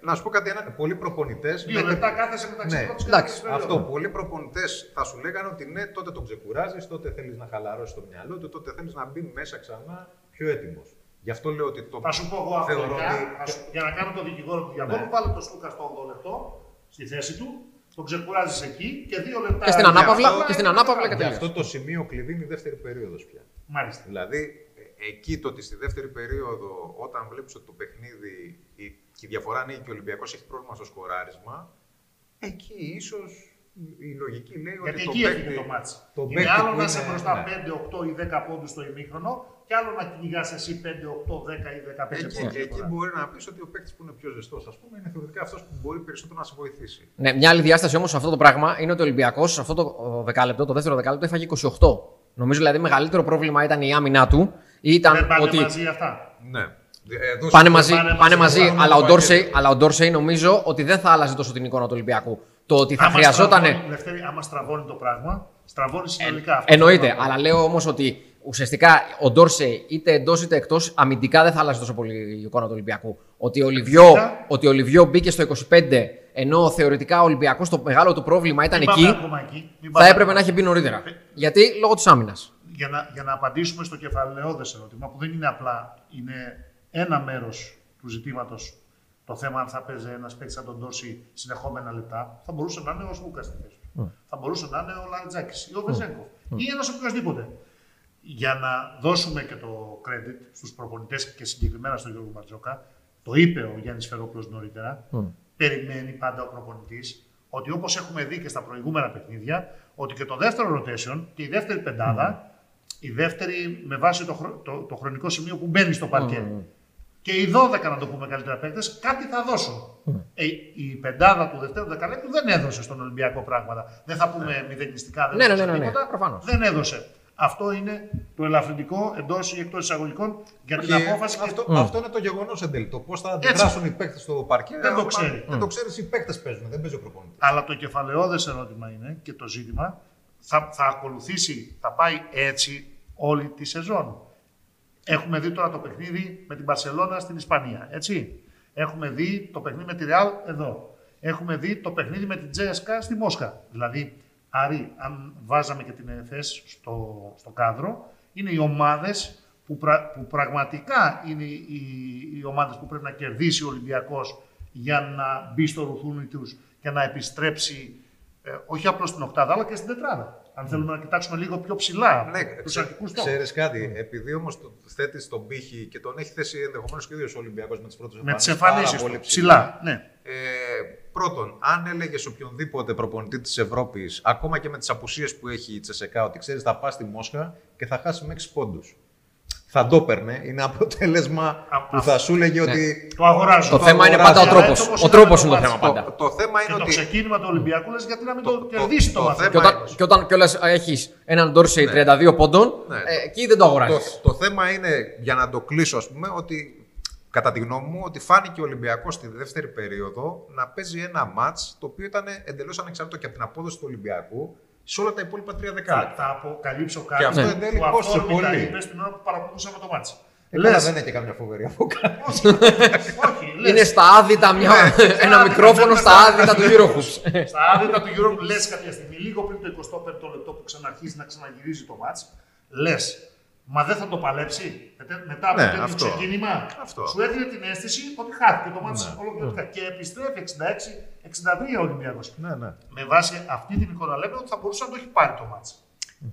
Να σου πω κάτι, ένα, πολλοί προπονητές. Δύο λεπτά κάθεσε μεταξύ Ναι, πρώτης και εντάξει, δεύτερης Αυτό. περίοδου. Πολλοί προπονητές θα σου λέγανε ότι ναι, τότε τον ξεκουράζεις, τότε θέλεις να χαλαρώσεις το μυαλό του, τότε θέλεις να μπει μέσα ξανά πιο έτοιμος. Γι' αυτό λέω ότι το. Θα σου πω εγώ θεωρώ απλά, ότι- θα σου- για να κάνω το δικηγόρο του διαβόλου, Ναι. βάλε το Σλούκα στο 8 λεπτό στη θέση του, τον ξεκουράζεις εκεί και δύο λεπτά. Και στην για ανάπαυλα, αυτό και στην είναι ανάπαυλα μεγάλο. και Γι' τελείωσε. αυτό το σημείο κλειδί είναι η δεύτερη περίοδος πια. Μάλιστα. Δηλαδή, ε, εκεί το ότι στη δεύτερη περίοδο, όταν βλέπεις ότι το παιχνίδι η, και η διαφορά είναι και ο Ολυμπιακός έχει πρόβλημα στο σκοράρισμα, εκεί ίσως η λογική λέει Γιατί ότι το εκεί παίκτη, έφυγε το μάτς. το είναι παίκτη άλλο που να είσαι είναι- μπροστά ναι. 5, 8 ή 10 πόντους στο ημίχρονο και άλλο να κυνηγάς εσύ 5, 8, 10 ή 15 Εκεί, πόντους. εκεί μπορεί να πεις ότι ο παίκτης που είναι πιο ζεστός, ας πούμε, είναι θεωρητικά αυτός που μπορεί περισσότερο να σε βοηθήσει. Ναι, μια άλλη διάσταση όμως σε αυτό το πράγμα είναι ότι ο Ολυμπιακός σε αυτό το ο, δεκάλεπτο, το δεύτερο δεκάλεπτο, έφαγε 28. Νομίζω δηλαδή μεγαλύτερο πρόβλημα ήταν η άμυνά του. Ή ήταν Δεν πάνε ότι μαζί αυτά. Ναι. Εδώ πάνε σου- μαζί, πάνε πάνε μαζί, μαζί, πάνε αλλά, ο το Ντόρσεϊ, πακέτο. αλλά ο Ντόρσεϊ νομίζω ότι δεν θα άλλαζε τόσο την εικόνα του Ολυμπιακού. Το ότι θα Άμα χρειαζόταν. στραβώνει, Λευτέρη, άμα στραβώνει το πράγμα, στραβώνει συνολικά. αυτό. Εννοείται, αλλά λέω όμως ότι ουσιαστικά ο Ντόρσεϊ είτε εντός είτε εκτός αμυντικά δεν θα άλλαζε τόσο πολύ η εικόνα του Ολυμπιακού. Ότι ο Λιβιό, Κοίτα. ότι ο Λιβιό μπήκε στο 25 ενώ θεωρητικά ο Ολυμπιακός το μεγάλο του πρόβλημα ήταν Μην εκεί, πάμε ακόμα εκεί. Μην θα πάμε έπρεπε ακόμα να έχει μπει νωρίτερα. Γιατί; Λόγω της άμυνας. για να, για να απαντήσουμε στο κεφαλαιόδες ερώτημα, που δεν είναι απλά, είναι ένα μέρος του ζητήματος το θέμα αν θα παίζει ένας παίκτης σαν τον Τόρση συνεχόμενα λεπτά, θα μπορούσε να είναι ο Σμούκας στη θέση του. Θα μπορούσε να είναι ο Λαριτζάκης ή ο Βεζέγκοφ ή ένας οποιοδήποτε. Για να δώσουμε και το credit στους προπονητές και συγκεκριμένα στον Γιώργο Μπαρτζόκα, το είπε ο Γιάννης Φερόπουλος νωρίτερα, περιμένει πάντα ο προπονητής ότι όπως έχουμε δει και στα προηγούμενα παιχνίδια, ότι και το δεύτερο rotation και η δεύτερη πεντάδα, η δεύτερη με βάση το, χρο- το, το χρονικό σημείο που μπαίνει στο παρκέ, και οι 12 να το πούμε καλύτερα παίκτες, κάτι θα δώσουν. Ε, η πεντάδα του δευτέρου δεκαλέπτου δεν έδωσε στον Ολυμπιακό πράγματα. Δεν θα πούμε μηδενιστικά, δεν Ναι, ναι, έδωσε ναι, ναι, ναι, τίποτα. προφανώς. Δεν έδωσε. Αυτό είναι το ελαφρυντικό εντός ή εκτός εισαγωγικών για την Όχι, απόφαση. και- αυτό, αυτό είναι το γεγονός εν τέλει. Το πώς θα Έτσι. αντιδράσουν οι παίκτες στο παρκέ. Δεν το άμα- ξέρει. Δεν το ξέρεις, οι παίκτες παίζουν, δεν παίζει ο προπονητής. Αλλά το κεφαλαιόδες ερώτημα είναι και το ζήτημα θα, θα ακολουθήσει, θα πάει έτσι όλη τη σεζόν. Έχουμε δει τώρα το παιχνίδι με την Παρσελώνα στην Ισπανία, έτσι. Έχουμε δει το παιχνίδι με τη Ρεάλ εδώ. Έχουμε δει το παιχνίδι με την Τζέσκα στη Μόσχα. Δηλαδή, Άρη, αν βάζαμε και την ΕΦΕΣ στο, στο κάδρο, είναι οι ομάδες που, πρα- που πραγματικά είναι οι, οι ομάδες που πρέπει να κερδίσει ο Ολυμπιακός για να μπει στο ρουθούνι τους και να επιστρέψει ε, όχι απλώς στην οκτάδα, αλλά και στην τετράδα. Αν θέλουμε να κοιτάξουμε λίγο πιο ψηλά Ναι, τους αρχικούς στόχους. ξέρεις κάτι. Επειδή όμως το θέτει τον πύχη και τον έχει θέσει ενδεχομένως και ο ίδιος ο Ολυμπιακός με τις πρώτες Με τις πάρα εμφανίσεις πολύ του, ψηλά. Ναι. Ε, πρώτον, αν έλεγες οποιονδήποτε προπονητή της Ευρώπης, ακόμα και με τις απουσίες που έχει η Τσεσεκά, ότι ξέρεις θα πας στη Μόσχα και θα χάσει με 6 πόντους. Θα το έπαιρνε. Είναι αποτέλεσμα Α, που θα σου έλεγε Ναι. ότι. Το αγοράζω. Το Το θέμα είναι αγοράζει. πάντα ο Αλλά τρόπος. έτσι όπως Ο είδαμε τρόπος το είναι το μάτς, θέμα Το, πάντα. το θέμα Και είναι το ότι. ξεκίνημα του Ολυμπιακού λες γιατί να μην το, το- κερδίσει το, το μάτι. θέμα Και όταν, είναι- και όταν κιόλας έχεις έναν Ντόρσεϊ 32 πόντων, Ναι. ε, εκεί δεν το αγοράζεις. Το, το θέμα είναι, για να το κλείσω, ας πούμε, ότι κατά τη γνώμη μου, ότι φάνηκε ο Ολυμπιακός στη δεύτερη περίοδο να παίζει ένα μάτς το οποίο ήταν εντελώς ανεξάρτητο και από την απόδοση του Ολυμπιακού σε όλα τα υπόλοιπα τρία Θα, δεκάλεπτα. θα αποκαλύψω Και κάτι αυτό που εν τέλει πόσο αυθόρμητα πολύ. είπες την ώρα που παρακολουθούσαμε το μάτσι. Λες... Λες. δεν είναι και καμιά φοβερή αποκάλυψη. Όχι, όχι. λες. Είναι στα άδυτα μια, ένα άδυτα, μικρόφωνο ναι, στα ναι, άδυτα του Eurocoups. Στα άδυτα του Euro λες κάποια στιγμή, λίγο πριν το 25ο λεπτό που ξαναρχίζει να ξαναγυρίζει το μάτς, λες, μα δεν θα το παλέψει Μετα- μετά από Ναι, τέτοιο αυτό. ξεκίνημα. Αυτό. Σου έδινε την αίσθηση ότι χάθηκε το μάτς Ναι. ολοκληρωτικά. Και επιστρέφει 66-63 ο Ολυμπιακός. ναι, ναι. Με βάση αυτή την εικόνα λέμε ότι θα μπορούσε να το έχει πάρει το μάτς.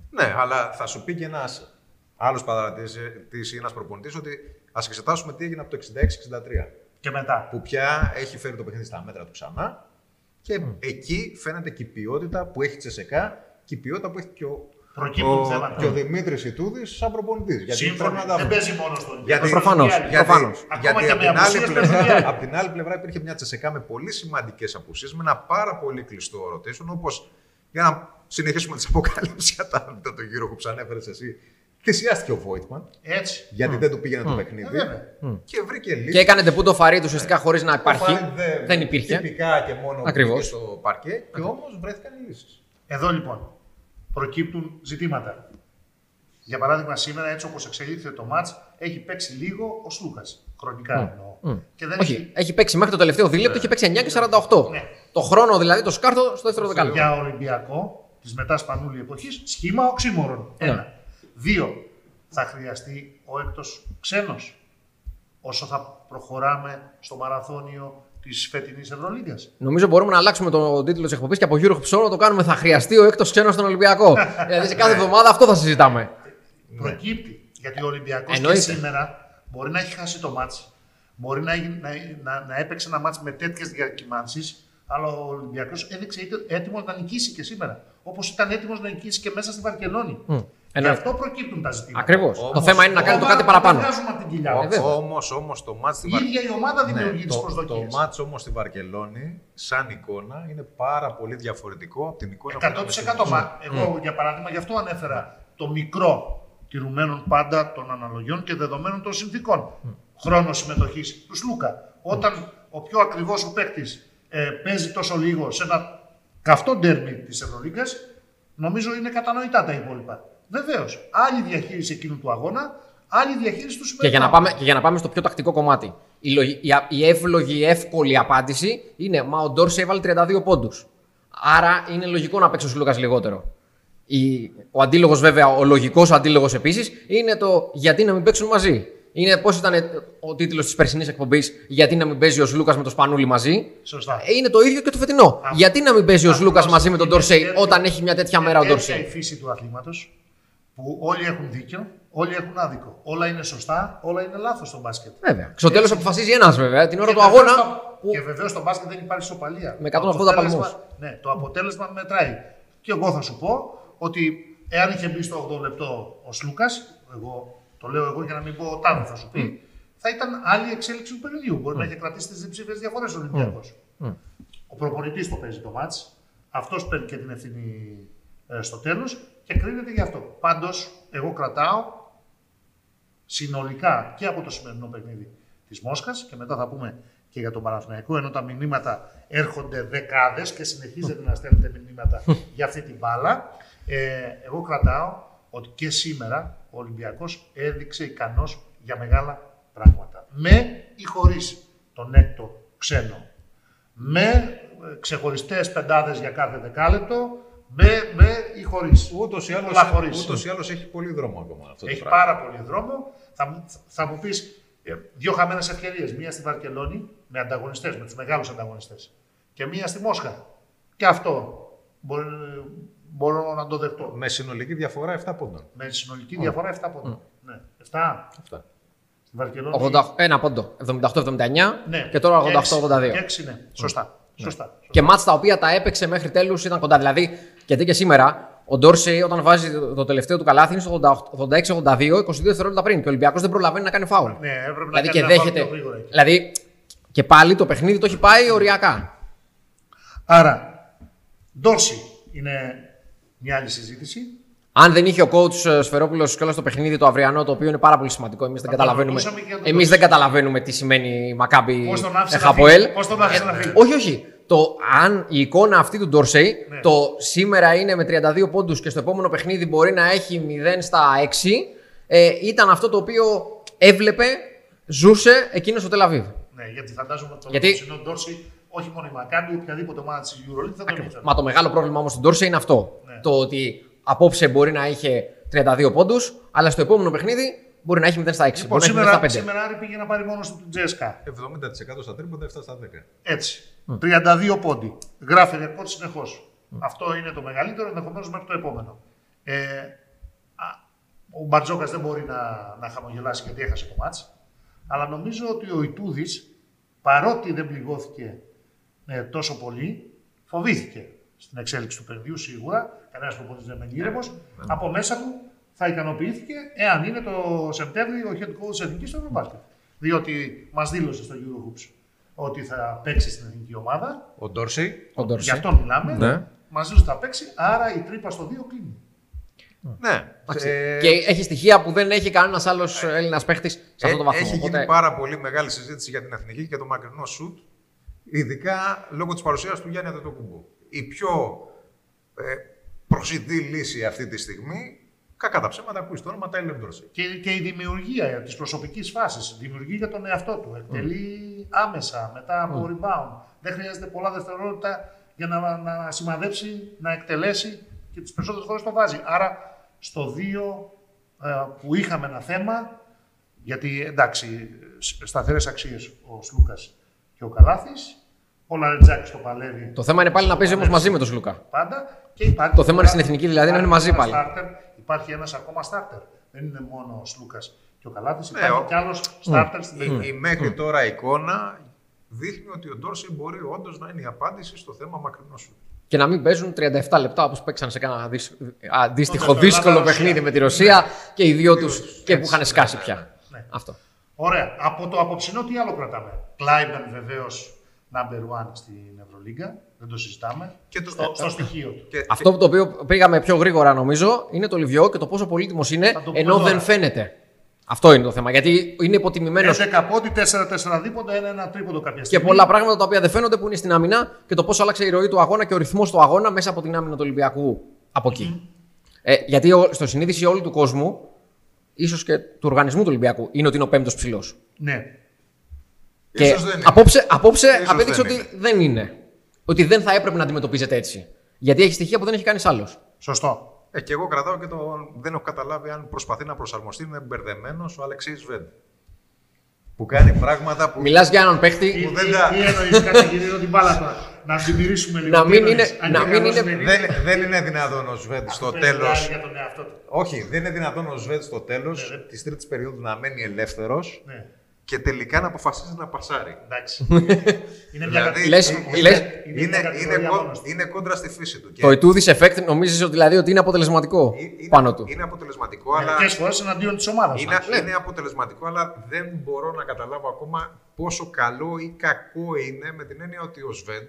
Ναι, αλλά θα σου πει και ένας άλλος παρατηρητής ή ένας προπονητής ότι ας εξετάσουμε τι έγινε από το 66-63. Και μετά. Που πια έχει φέρει το παιχνίδι στα μέτρα του ξανά και εκεί φαίνεται και η ποιότητα που έχει η Τσεσεκά και η ποιότητα που έχει και ο, Προκύπτουν ο, θέματα. και ο Δημήτρης Ιτούδης σαν προπονητής. Γιατί Σύμφωνα. πρέπει να τα Δεν βρούμε. παίζει μόνος στον Γιατί- Ολυμπιακό. Προφανώς, παίζει και άλλοι. Γιατί, προφανώς. Ακόμα γιατί και από, με την άλλη απουσίες παίζει και πλευρά, άλλοι. από την άλλη πλευρά υπήρχε μια τσεσεκά με πολύ σημαντικές απουσίες, με ένα πάρα πολύ κλειστό rotation, όπως για να συνεχίσουμε τις αποκαλύψεις για τα, το, το γύρο που ξανέφερες εσύ. Θυσιάστηκε ο Βόιτμαν, Έτσι. γιατί δεν του πήγαινε το παιχνίδι. Ε, βέβαια. και βρήκε λύση. Και έκανε τεπού το φαρίτ ουσιαστικά χωρίς να υπάρχει. Φάρη δεν, Δεν υπήρχε. Τυπικά και μόνο Ακριβώς. πήγε στο παρκέ και όμως βρέθηκαν οι λύσεις. Εδώ λοιπόν προκύπτουν ζητήματα. Για παράδειγμα, σήμερα έτσι όπως εξελίχθηκε το μάτς, έχει παίξει λίγο ο Σλούκας. Χρονικά εννοώ. Και δεν Όχι, έχει έχει παίξει μέχρι το τελευταίο δίλεπτο, είχε παίξει 9 και 48. Ναι. Το χρόνο δηλαδή το σκάρτο στο δεύτερο δεκάλεπτο. για Ολυμπιακό της μετάς Σπανούλη εποχής σχήμα οξύμορων. Ένα. Δύο. Θα χρειαστεί ο έκτος ξένος όσο θα προχωράμε στο μαραθώνιο της φετινής Ευρωλίγκας. Νομίζω μπορούμε να αλλάξουμε τον τίτλο της εκπομπής και από γύρω ψώνο να το κάνουμε Θα χρειαστεί ο έκτος ξένος στον Ολυμπιακό. δηλαδή σε κάθε εβδομάδα αυτό θα συζητάμε. Προκύπτει. Γιατί ο Ολυμπιακός και Εννοείται. σήμερα μπορεί να έχει χάσει το μάτς, μπορεί να, έχει- να, να, να έπαιξε ένα μάτς με τέτοιες διακυμάνσεις, αλλά ο Ολυμπιακός έδειξε έτοιμο να νικήσει και σήμερα. Όπως ήταν έτοιμος να νικήσει και μέσα στη Βαρκελόνη. Γι' εννοείται. αυτό προκύπτουν τα ζητήματα. Ακριβώς. Το Όμως, θέμα είναι να κάνει το κάτι παραπάνω. Δεν βγάζουμε από την κοιλιά. Ε, βέβαια. όμως, όμως το μάτς στη Η Βαρ- ίδια η ομάδα δημιουργεί Ναι, τις το, το προσδοκίε. μάτς όμως στη Βαρκελόνη, σαν εικόνα, είναι πάρα πολύ διαφορετικό από την εικόνα που είχαμε στη 100% μα. Εγώ, για παράδειγμα, γι' αυτό ανέφερα το μικρό τηρουμένων πάντα των αναλογιών και δεδομένων των συνθήκων. Χρόνος συμμετοχής του Σλούκα. Όταν ο πιο ακριβώ ο παίκτης ε, παίζει τόσο λίγο σε ένα καυτό ντέρμι της Ευρωλίγκας, νομίζω είναι κατανοητά τα υπόλοιπα. Βεβαίως. Άλλη διαχείριση εκείνου του αγώνα, άλλη διαχείριση του Και σημερινού. για, να πάμε, και για να πάμε στο πιο τακτικό κομμάτι. Η, λογι- η, α- η εύλογη, εύκολη απάντηση είναι Μα ο Ντόρσε έβαλε 32 πόντους. Άρα είναι λογικό να παίξει ο Σλούκα λιγότερο. Η, ο αντίλογος, βέβαια, ο λογικός αντίλογος επίσης είναι το γιατί να μην παίξουν μαζί. Είναι πώς ήταν ο τίτλος της περσινής εκπομπής Γιατί να μην παίζει ο Σλούκα με το Σπανούλι μαζί. Σωστά. Ε, Είναι το ίδιο και το φετινό. Γιατί να μην παίζει ο Σλούκα Ακριβώς. μαζί με τον Είναι Ντόρσεϊ τέτοια- όταν έχει μια τέτοια μέρα ο είναι τέτοια Ντόρσεϊ. η φύση του αθλήματος που όλοι έχουν δίκιο, όλοι έχουν άδικο. Όλα είναι σωστά, όλα είναι λάθος στο μπάσκετ. Βέβαια. Στο τέλος αποφασίζει ένας, βέβαια. Την ώρα Και του αγώνα. βεβαίως στο- που- Και βεβαίως στο μπάσκετ δεν υπάρχει ισοπαλία. Με Το 180 αποτέλεσμα- παλμούς. Ναι, το αποτέλεσμα μετράει. Και εγώ θα σου πω ότι εάν είχε μπει στο 8 λεπτό ο Σλούκας, εγώ το λέω εγώ για να μην πω ο Τάνο θα σου πει, θα ήταν άλλη εξέλιξη του παιχνιδιού. Μπορεί να είχε κρατήσει τις διψήφιες διαφορές ο Ολυμπιακός. Ο προπονητής το παίζει το μάτς. Αυτός παίρνει και την ευθύνη ε, στο τέλος και κρίνεται γι' αυτό. Πάντως, εγώ κρατάω συνολικά και από το σημερινό παιχνίδι της Μόσχας και μετά θα πούμε και για τον Παναθηναϊκό, ενώ τα μηνύματα έρχονται δεκάδες και συνεχίζετε να στέλνετε μηνύματα για αυτή την μπάλα. Ε, εγώ κρατάω ότι και σήμερα ο Ολυμπιακός έδειξε ικανός για μεγάλα πράγματα. Με ή χωρίς τον έκτο ξένο. Με ξεχωριστές πεντάδες για κάθε δεκάλεπτο. Με, με ή χωρίς. Ούτως ή, άλλως, Πολλά χωρίς. ούτως ή άλλως έχει πολύ δρόμο ακόμα αυτό Έχει το πράγμα. πάρα πολύ δρόμο. Θα, μου- θα μου πεις δύο χαμένες ευκαιρίες. Μία στη Βαρκελόνη με ανταγωνιστές, με τους μεγάλους ανταγωνιστές. Και μία στη Μόσχα. Και αυτό μπορεί, μπορώ να το δεχτώ. Με συνολική διαφορά 7 πόντων. Με συνολική διαφορά 7 πόντων. Ναι. 7 Αυτά. στη Βαρκελόνη. 80, ένα πόντο. 78-79 Ναι. και τώρα έξι- 88-82. και έξι, ναι. Σωστά. Σωστά. Και μάτς τα οποία τα έπαιξε μέχρι τέλους ήταν κοντά. Δηλαδή, γιατί και σήμερα ο Ντόρσεϊ όταν βάζει το, το τελευταίο του καλάθι είναι στο 88 86-82, 22 δευτερόλεπτα πριν. Και ο Ολυμπιακός δεν προλαβαίνει να κάνει φάουλ. Ναι, έπρεπε δηλαδή να και κάνει ένα φάουλ δέχεται. πιο γρήγορα εκεί. Δηλαδή και πάλι το παιχνίδι το έχει πάει οριακά. Άρα, Ντόρση είναι μια άλλη συζήτηση. Αν δεν είχε ο coach Σφερόπουλος και όλο το παιχνίδι το αυριανό, το οποίο είναι πάρα πολύ σημαντικό, εμείς δεν, Θα καταλαβαίνουμε, το ρωτούσαμε και για τον εμείς coach. δεν καταλαβαίνουμε τι σημαίνει Μακάμπι Πώς τον άφησε να Χαποέλ. φύγει, πώς τον άφησε να φύγει. όχι, όχι. Το, αν η εικόνα αυτή του Ντορσέη, Ναι. το σήμερα είναι με 32 πόντους και στο επόμενο παιχνίδι μπορεί να έχει 0 στα 6, ε, ήταν αυτό το οποίο έβλεπε, ζούσε εκείνος στο Τελαβίβ. Ναι, γιατί φαντάζομαι ότι το Γιατί- ψινό Ντόρση, όχι μόνο η Μακάμπη, οποιαδήποτε ομάδα της EuroLeague θα τον ήθελε. Μα το μεγάλο πρόβλημα όμως στην Τόρσε είναι αυτό. Ναι. Το ότι απόψε μπορεί να είχε 32 πόντους, αλλά στο επόμενο παιχνίδι μπορεί να έχει 0 στα 6. Λοιπόν, μπορεί να έχει 0 στα 5. σήμερα, σήμερα Άρη πήγε να πάρει μόνο του Τζέσκα. 70% στα τρίποντα, 7 στα 10. Έτσι. 32 πόντι. Γράφει ρεκόρ συνεχώς. Αυτό είναι το μεγαλύτερο, ενδεχομένως μέχρι το επόμενο. Ε, α, ο Μπαρτζόκας δεν μπορεί να, να χαμογελάσει γιατί έχασε το μάτς. Αλλά νομίζω ότι ο Ιτούδης, παρότι δεν πληγώθηκε ε, τόσο πολύ, φοβήθηκε στην εξέλιξη του παιχνιδιού σίγουρα. Κανένας προπονητής δεν μένει ήρεμος. Από μέσα του θα ικανοποιήθηκε εάν είναι το Σεπτέμβριο ο head coach της Εθνικής στο Ευρωμπάσκετ. Διότι μας δήλωσε στο Eurohoops ότι θα παίξει στην εθνική ομάδα. Ο Ντόρσεϊ. Ο Γι' Ντόρσε. αυτό μιλάμε. Ναι. Μαζί τους θα παίξει, άρα η τρύπα στο 2 κλείνει. Ναι. Ε, Και έχει στοιχεία που δεν έχει κανένας άλλος Έλληνας παίχτης σε αυτό το ε, βαθμό. Έχει Οπότε- γίνει πάρα πολύ μεγάλη συζήτηση για την εθνική και το μακρινό σουτ, ειδικά λόγω της παρουσίας του Γιάννη Αντετοκούμπου. Η πιο ε, προσιτή λύση αυτή τη στιγμή, κακά τα ψέματα, ακούεις το όνομα Τάιλερ Ντόρσεϊ. Και, και η δημιουργία της προσωπικής φάσης. Δημιουργεί για τον εαυτό του. Εκτελεί άμεσα μετά από rebound. Δεν χρειάζεται πολλά δευτερόλεπτα για να, να σημαδέψει, να εκτελέσει και τις περισσότερες φορές το βάζει. Άρα στο 2 ε, που είχαμε ένα θέμα, γιατί εντάξει, σταθερές αξίες ο Σλούκας και ο Καλάθης, ο Λαρετζάκης στο παλεύει. Το θέμα είναι πάλι να παίζει όμως μαζί με τον Σλούκα. πάντα. Και υπάρχει Το θέμα είναι στην εθνική, δηλαδή, να είναι μαζί υπάρχει πάλι. ένα starter, υπάρχει ένας ακόμα starter. Δεν είναι μόνο ο Σλούκας και ο Καλάθη. Ναι, υπάρχει ο- κι άλλος starter στην Η, εθνική. η μέχρι τώρα εικόνα δείχνει ότι ο Ντόρσεϊ μπορεί όντως να είναι η απάντηση στο θέμα μακρινός σουτ. Και να μην παίζουν 37 λεπτά όπως παίξαν σε ένα δυσ- αντίστοιχο Τότε το δύσκολο Ελλάδα-Ρωσία. παιχνίδι με τη Ρωσία και οι δύο τους και που Έτσι, είχαν σκάσει ναι, πια. ναι. Αυτό. Ωραία. Από το απόψινό τι άλλο κρατάμε; Κλάιμπερν βεβαίως number one στην Ευρωλίγκα. Δεν το συζητάμε. Και το- στο, στο στοιχείο του. Και, Αυτό το οποίο πήγαμε πιο γρήγορα νομίζω είναι το Λιβιό και το πόσο πολύτιμος είναι Θα το πούμε ενώ τώρα. δεν φαίνεται. Αυτό είναι το θέμα. Γιατί είναι υποτιμημένος 11 πόντι, 4-4 δίποντα, ένα τρίποντο κάποια και στιγμή. πολλά πράγματα τα οποία δεν φαίνονται που είναι στην άμυνα και το πώς άλλαξε η ροή του αγώνα και ο ρυθμός του αγώνα μέσα από την άμυνα του Ολυμπιακού από εκεί. Ε, γιατί ο- στο συνείδηση όλου του κόσμου, ίσως και του οργανισμού του Ολυμπιακού, είναι ότι είναι ο πέμπτος ψηλός. Ναι. Και Ίσως δεν είναι. απόψε, απόψε Ίσως απέδειξε δεν ότι δεν είναι. Ότι δεν θα έπρεπε να αντιμετωπίζεται έτσι. Γιατί έχει στοιχεία που δεν έχει κανείς άλλος. Σωστό. ε, και εγώ κρατάω και το. Δεν έχω καταλάβει αν προσπαθεί να προσαρμοστεί. Είναι μπερδεμένος ο Αλεξής Βέντ. Που κάνει πράγματα που. Μιλάς για έναν παίχτη. Τι, Που δεν τι, τα- τι εννοείς, καταγυρίζω την μπάλα τώρα. Να την τηρήσουμε λίγο. Να Τι μην εννοείς, είναι- αν να είναι μην καλός είναι- παιδί. Δεν, δεν είναι δυνατόν ο Σβέντ στο Παίζει τέλος. χάρη για τον εαυτό του. Όχι, δεν είναι δυνατόν ο Σβέντ στο τέλος Ναι, ναι. της τρίτης περίοδου να μένει ελεύθερος Ναι. Και τελικά να αποφασίζει να πασάρει. Εντάξει. είναι μια Δηλαδή, Λες- είναι, λες- είναι είναι, μια είναι, κατηγορία κον- μόνος του. είναι κόντρα στη φύση του. Και Το Ιτούδης effect νομίζεις ότι, δηλαδή, ότι είναι αποτελεσματικό ε- είναι, πάνω του. είναι αποτελεσματικό, αλλά Μερικές φορές εναντίον της ομάδας. είναι, είναι αποτελεσματικό, αλλά δεν μπορώ να καταλάβω ακόμα πόσο καλό ή κακό είναι με την έννοια ότι ο Σβέντ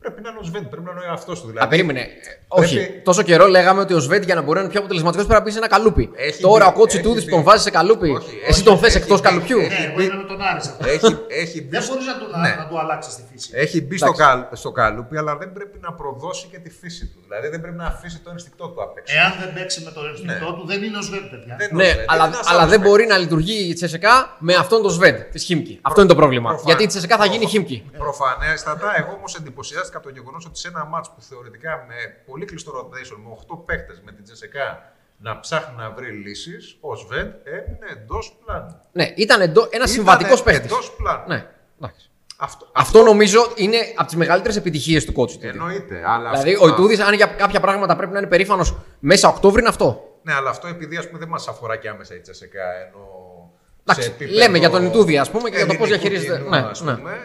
πρέπει να είναι ο Σβέντ, πρέπει να είναι ο εαυτός του. Δηλαδή, Α, περίμενε. Όχι. Τόσο καιρό λέγαμε ότι ο Σβέντ για να μπορεί να είναι πιο αποτελεσματικός πρέπει να μπει σε ένα καλούπι. Έχει Τώρα μπει- ο κότσι έχει Τούδης μπει. που τον βάζει σε καλούπι. Όχι, Εσύ όχι, τον θες έχει εκτός μπει- καλουπιού; έχει- Ναι, εγώ είμαι με τον Άρη σε αυτό. Έχει, έχει μπει Δεν στο- μπορείς να, του- ναι. να του αλλάξεις τη φύση. Έχει μπει στο, καλ, στο καλούπι, αλλά δεν πρέπει να προδώσει και τη φύση του. Δηλαδή δεν πρέπει να αφήσει το ενστικτό του απ' έξω. Εάν δεν παίξει με το ενστικτό του, δεν είναι ο Σβέντ, παιδιά. Δεν είναι ο Ναι, Σβέντ, αλλά, είναι ένας αλλά άλλος δεν παίκτης. μπορεί να λειτουργεί η Τσεσεκά με αυτόν τον Σβέντ τη Χίμκι. Αυτό είναι το πρόβλημα. Προφανώς. Γιατί η Τσεσεκά θα γίνει Χίμκι. Προφανέστατα, εγώ όμως εντυπωσιάστηκα από το γεγονός ότι σε ένα μάτς που θεωρητικά με πολύ κλειστό rotation, με 8 παίχτε με την Τζεσεκά να ψάχνει να βρει λύσεις, ο Σβέντ έμεινε εντός πλάνου. Ναι, ήταν ένας συμβατικός παίχτη. Εντός πλάνου. Ναι, εντάξει. Αυτό, Αυτό νομίζω είναι από τις μεγαλύτερες επιτυχίες του κότσου. εννοείται. Αλλά Δηλαδή, αυτό- ο Ιτούδης, αν για κάποια πράγματα πρέπει να είναι περήφανος μέσα Οκτώβρη, είναι αυτό. Ναι, αλλά αυτό επειδή ας πούμε, δεν μας αφορά και άμεσα η Τσεσεκά. Ενώ Εντάξει, σε επίπεδο λέμε για τον Ιτούδη, ας πούμε, και για το πώς ελληνικού διαχειρίζεται. κοινού, Ναι, ας ναι. πούμε, ε,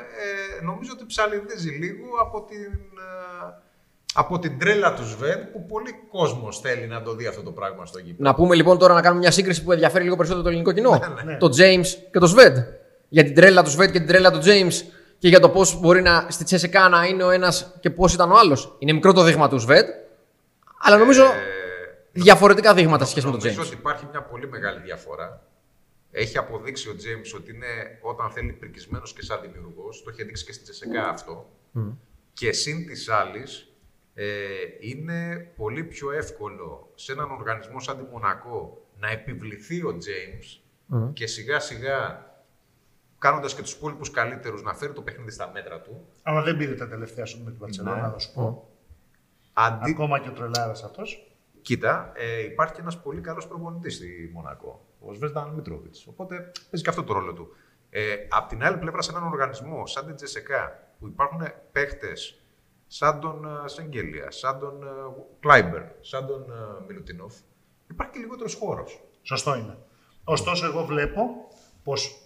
νομίζω ότι ψαλιδίζει λίγο από την, ε, από την τρέλα του Σβέντ που πολύ κόσμος θέλει να το δει αυτό το πράγμα στο γήπεδο. Να πούμε λοιπόν τώρα να κάνουμε μια σύγκριση που ενδιαφέρει λίγο περισσότερο το ελληνικό κοινό. ναι. Το James και το Σβέντ. Για την τρέλα του Σβέντ και την τρέλα του James και για το πώς μπορεί να, στη Τσεσεκά να είναι ο ένας και πώς ήταν ο άλλος. Είναι μικρό το δείγμα του Σβέντ, αλλά νομίζω Ε, διαφορετικά δείγματα σε σχέση με τον Νομίζω James. ότι υπάρχει μια πολύ μεγάλη διαφορά. Έχει αποδείξει ο James ότι είναι όταν θέλει πρικισμένος και σαν δημιουργός. Το έχει δείξει και στην Τσεσεκά αυτό. Και συν της άλλης, ε, είναι πολύ πιο εύκολο σε έναν οργανισμό σαν τη Μονακό να επιβληθεί ο James και σιγά σιγά κάνοντας και τους υπόλοιπους καλύτερους να φέρει το παιχνίδι στα μέτρα του. Αλλά δεν πήρε τα τελευταία σου με την Παρσελόνα, Ναι. να σου πω. Αντί... Ακόμα και ο τρελάρας αυτός. Κοίτα, ε, υπάρχει και ένας πολύ καλός προπονητής στη Μονακό, ο Σβέσταν Μίτροβιτς. Οπότε παίζει και αυτό το ρόλο του. Ε, απ' την άλλη πλευρά, σε έναν οργανισμό σαν την Τζεσεκά, που υπάρχουν παίχτες σαν τον ε, Σεγγέλια, σαν τον ε, Κλάιμπερ, σαν τον ε, Μιλουτινόφ, υπάρχει και λιγότερος χώρος. Σωστό είναι. Ωστόσο, εγώ βλέπω πως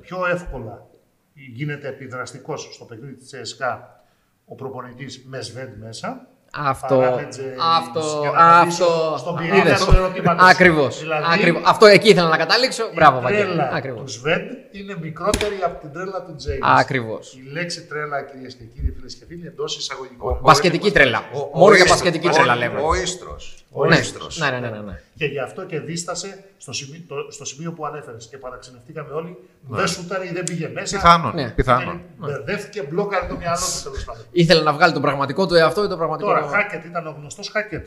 πιο εύκολα γίνεται επιδραστικός στο παιχνίδι της ЦΣΚΑ ο προπονητής με Σβέντ μέσα. Αυτό, παρά με Τζέιμς, αυτό, για να απαντήσω αυτό. στον πυρήνα είδες. των ερωτήματος. Ακριβώς, Δηλαδή, ακριβώς. Αυτό εκεί ήθελα να καταλήξω. Μπράβο, η Βαγγέλη. τρέλα του Ακριβώς. Σβέντ είναι μικρότερη από την τρέλα του Τζέιμς. Ακριβώς. Η λέξη τρέλα, κυρίες και κύριοι, φίλες και φίλοι, εντός εισαγωγικών. Μπασκετική τρέλα. Ο- ο Μόνο για Ίστρος- μπασκετική ο- τρέλα λέμε. Ο Ίστρος. Ο Ναι, Ίστρος. ναι, ναι, ναι, ναι, ναι. Και γι' αυτό και δίστασε στο σημείο, το- στο σημείο που ανέφερες και παραξενευτήκαμε όλοι. Ναι. Δεν σούταρε ή δεν πήγε μέσα. Πιθανόν. Ναι. πιθανόν. Μπερδεύτηκε, μπλόκαρε το μυαλό του τέλος πάντων. Ήθελε να βγάλει τον πραγματικό του εαυτό ή τον πραγματικό Τώρα, του. Χάκετ ήταν ο γνωστός Χάκετ.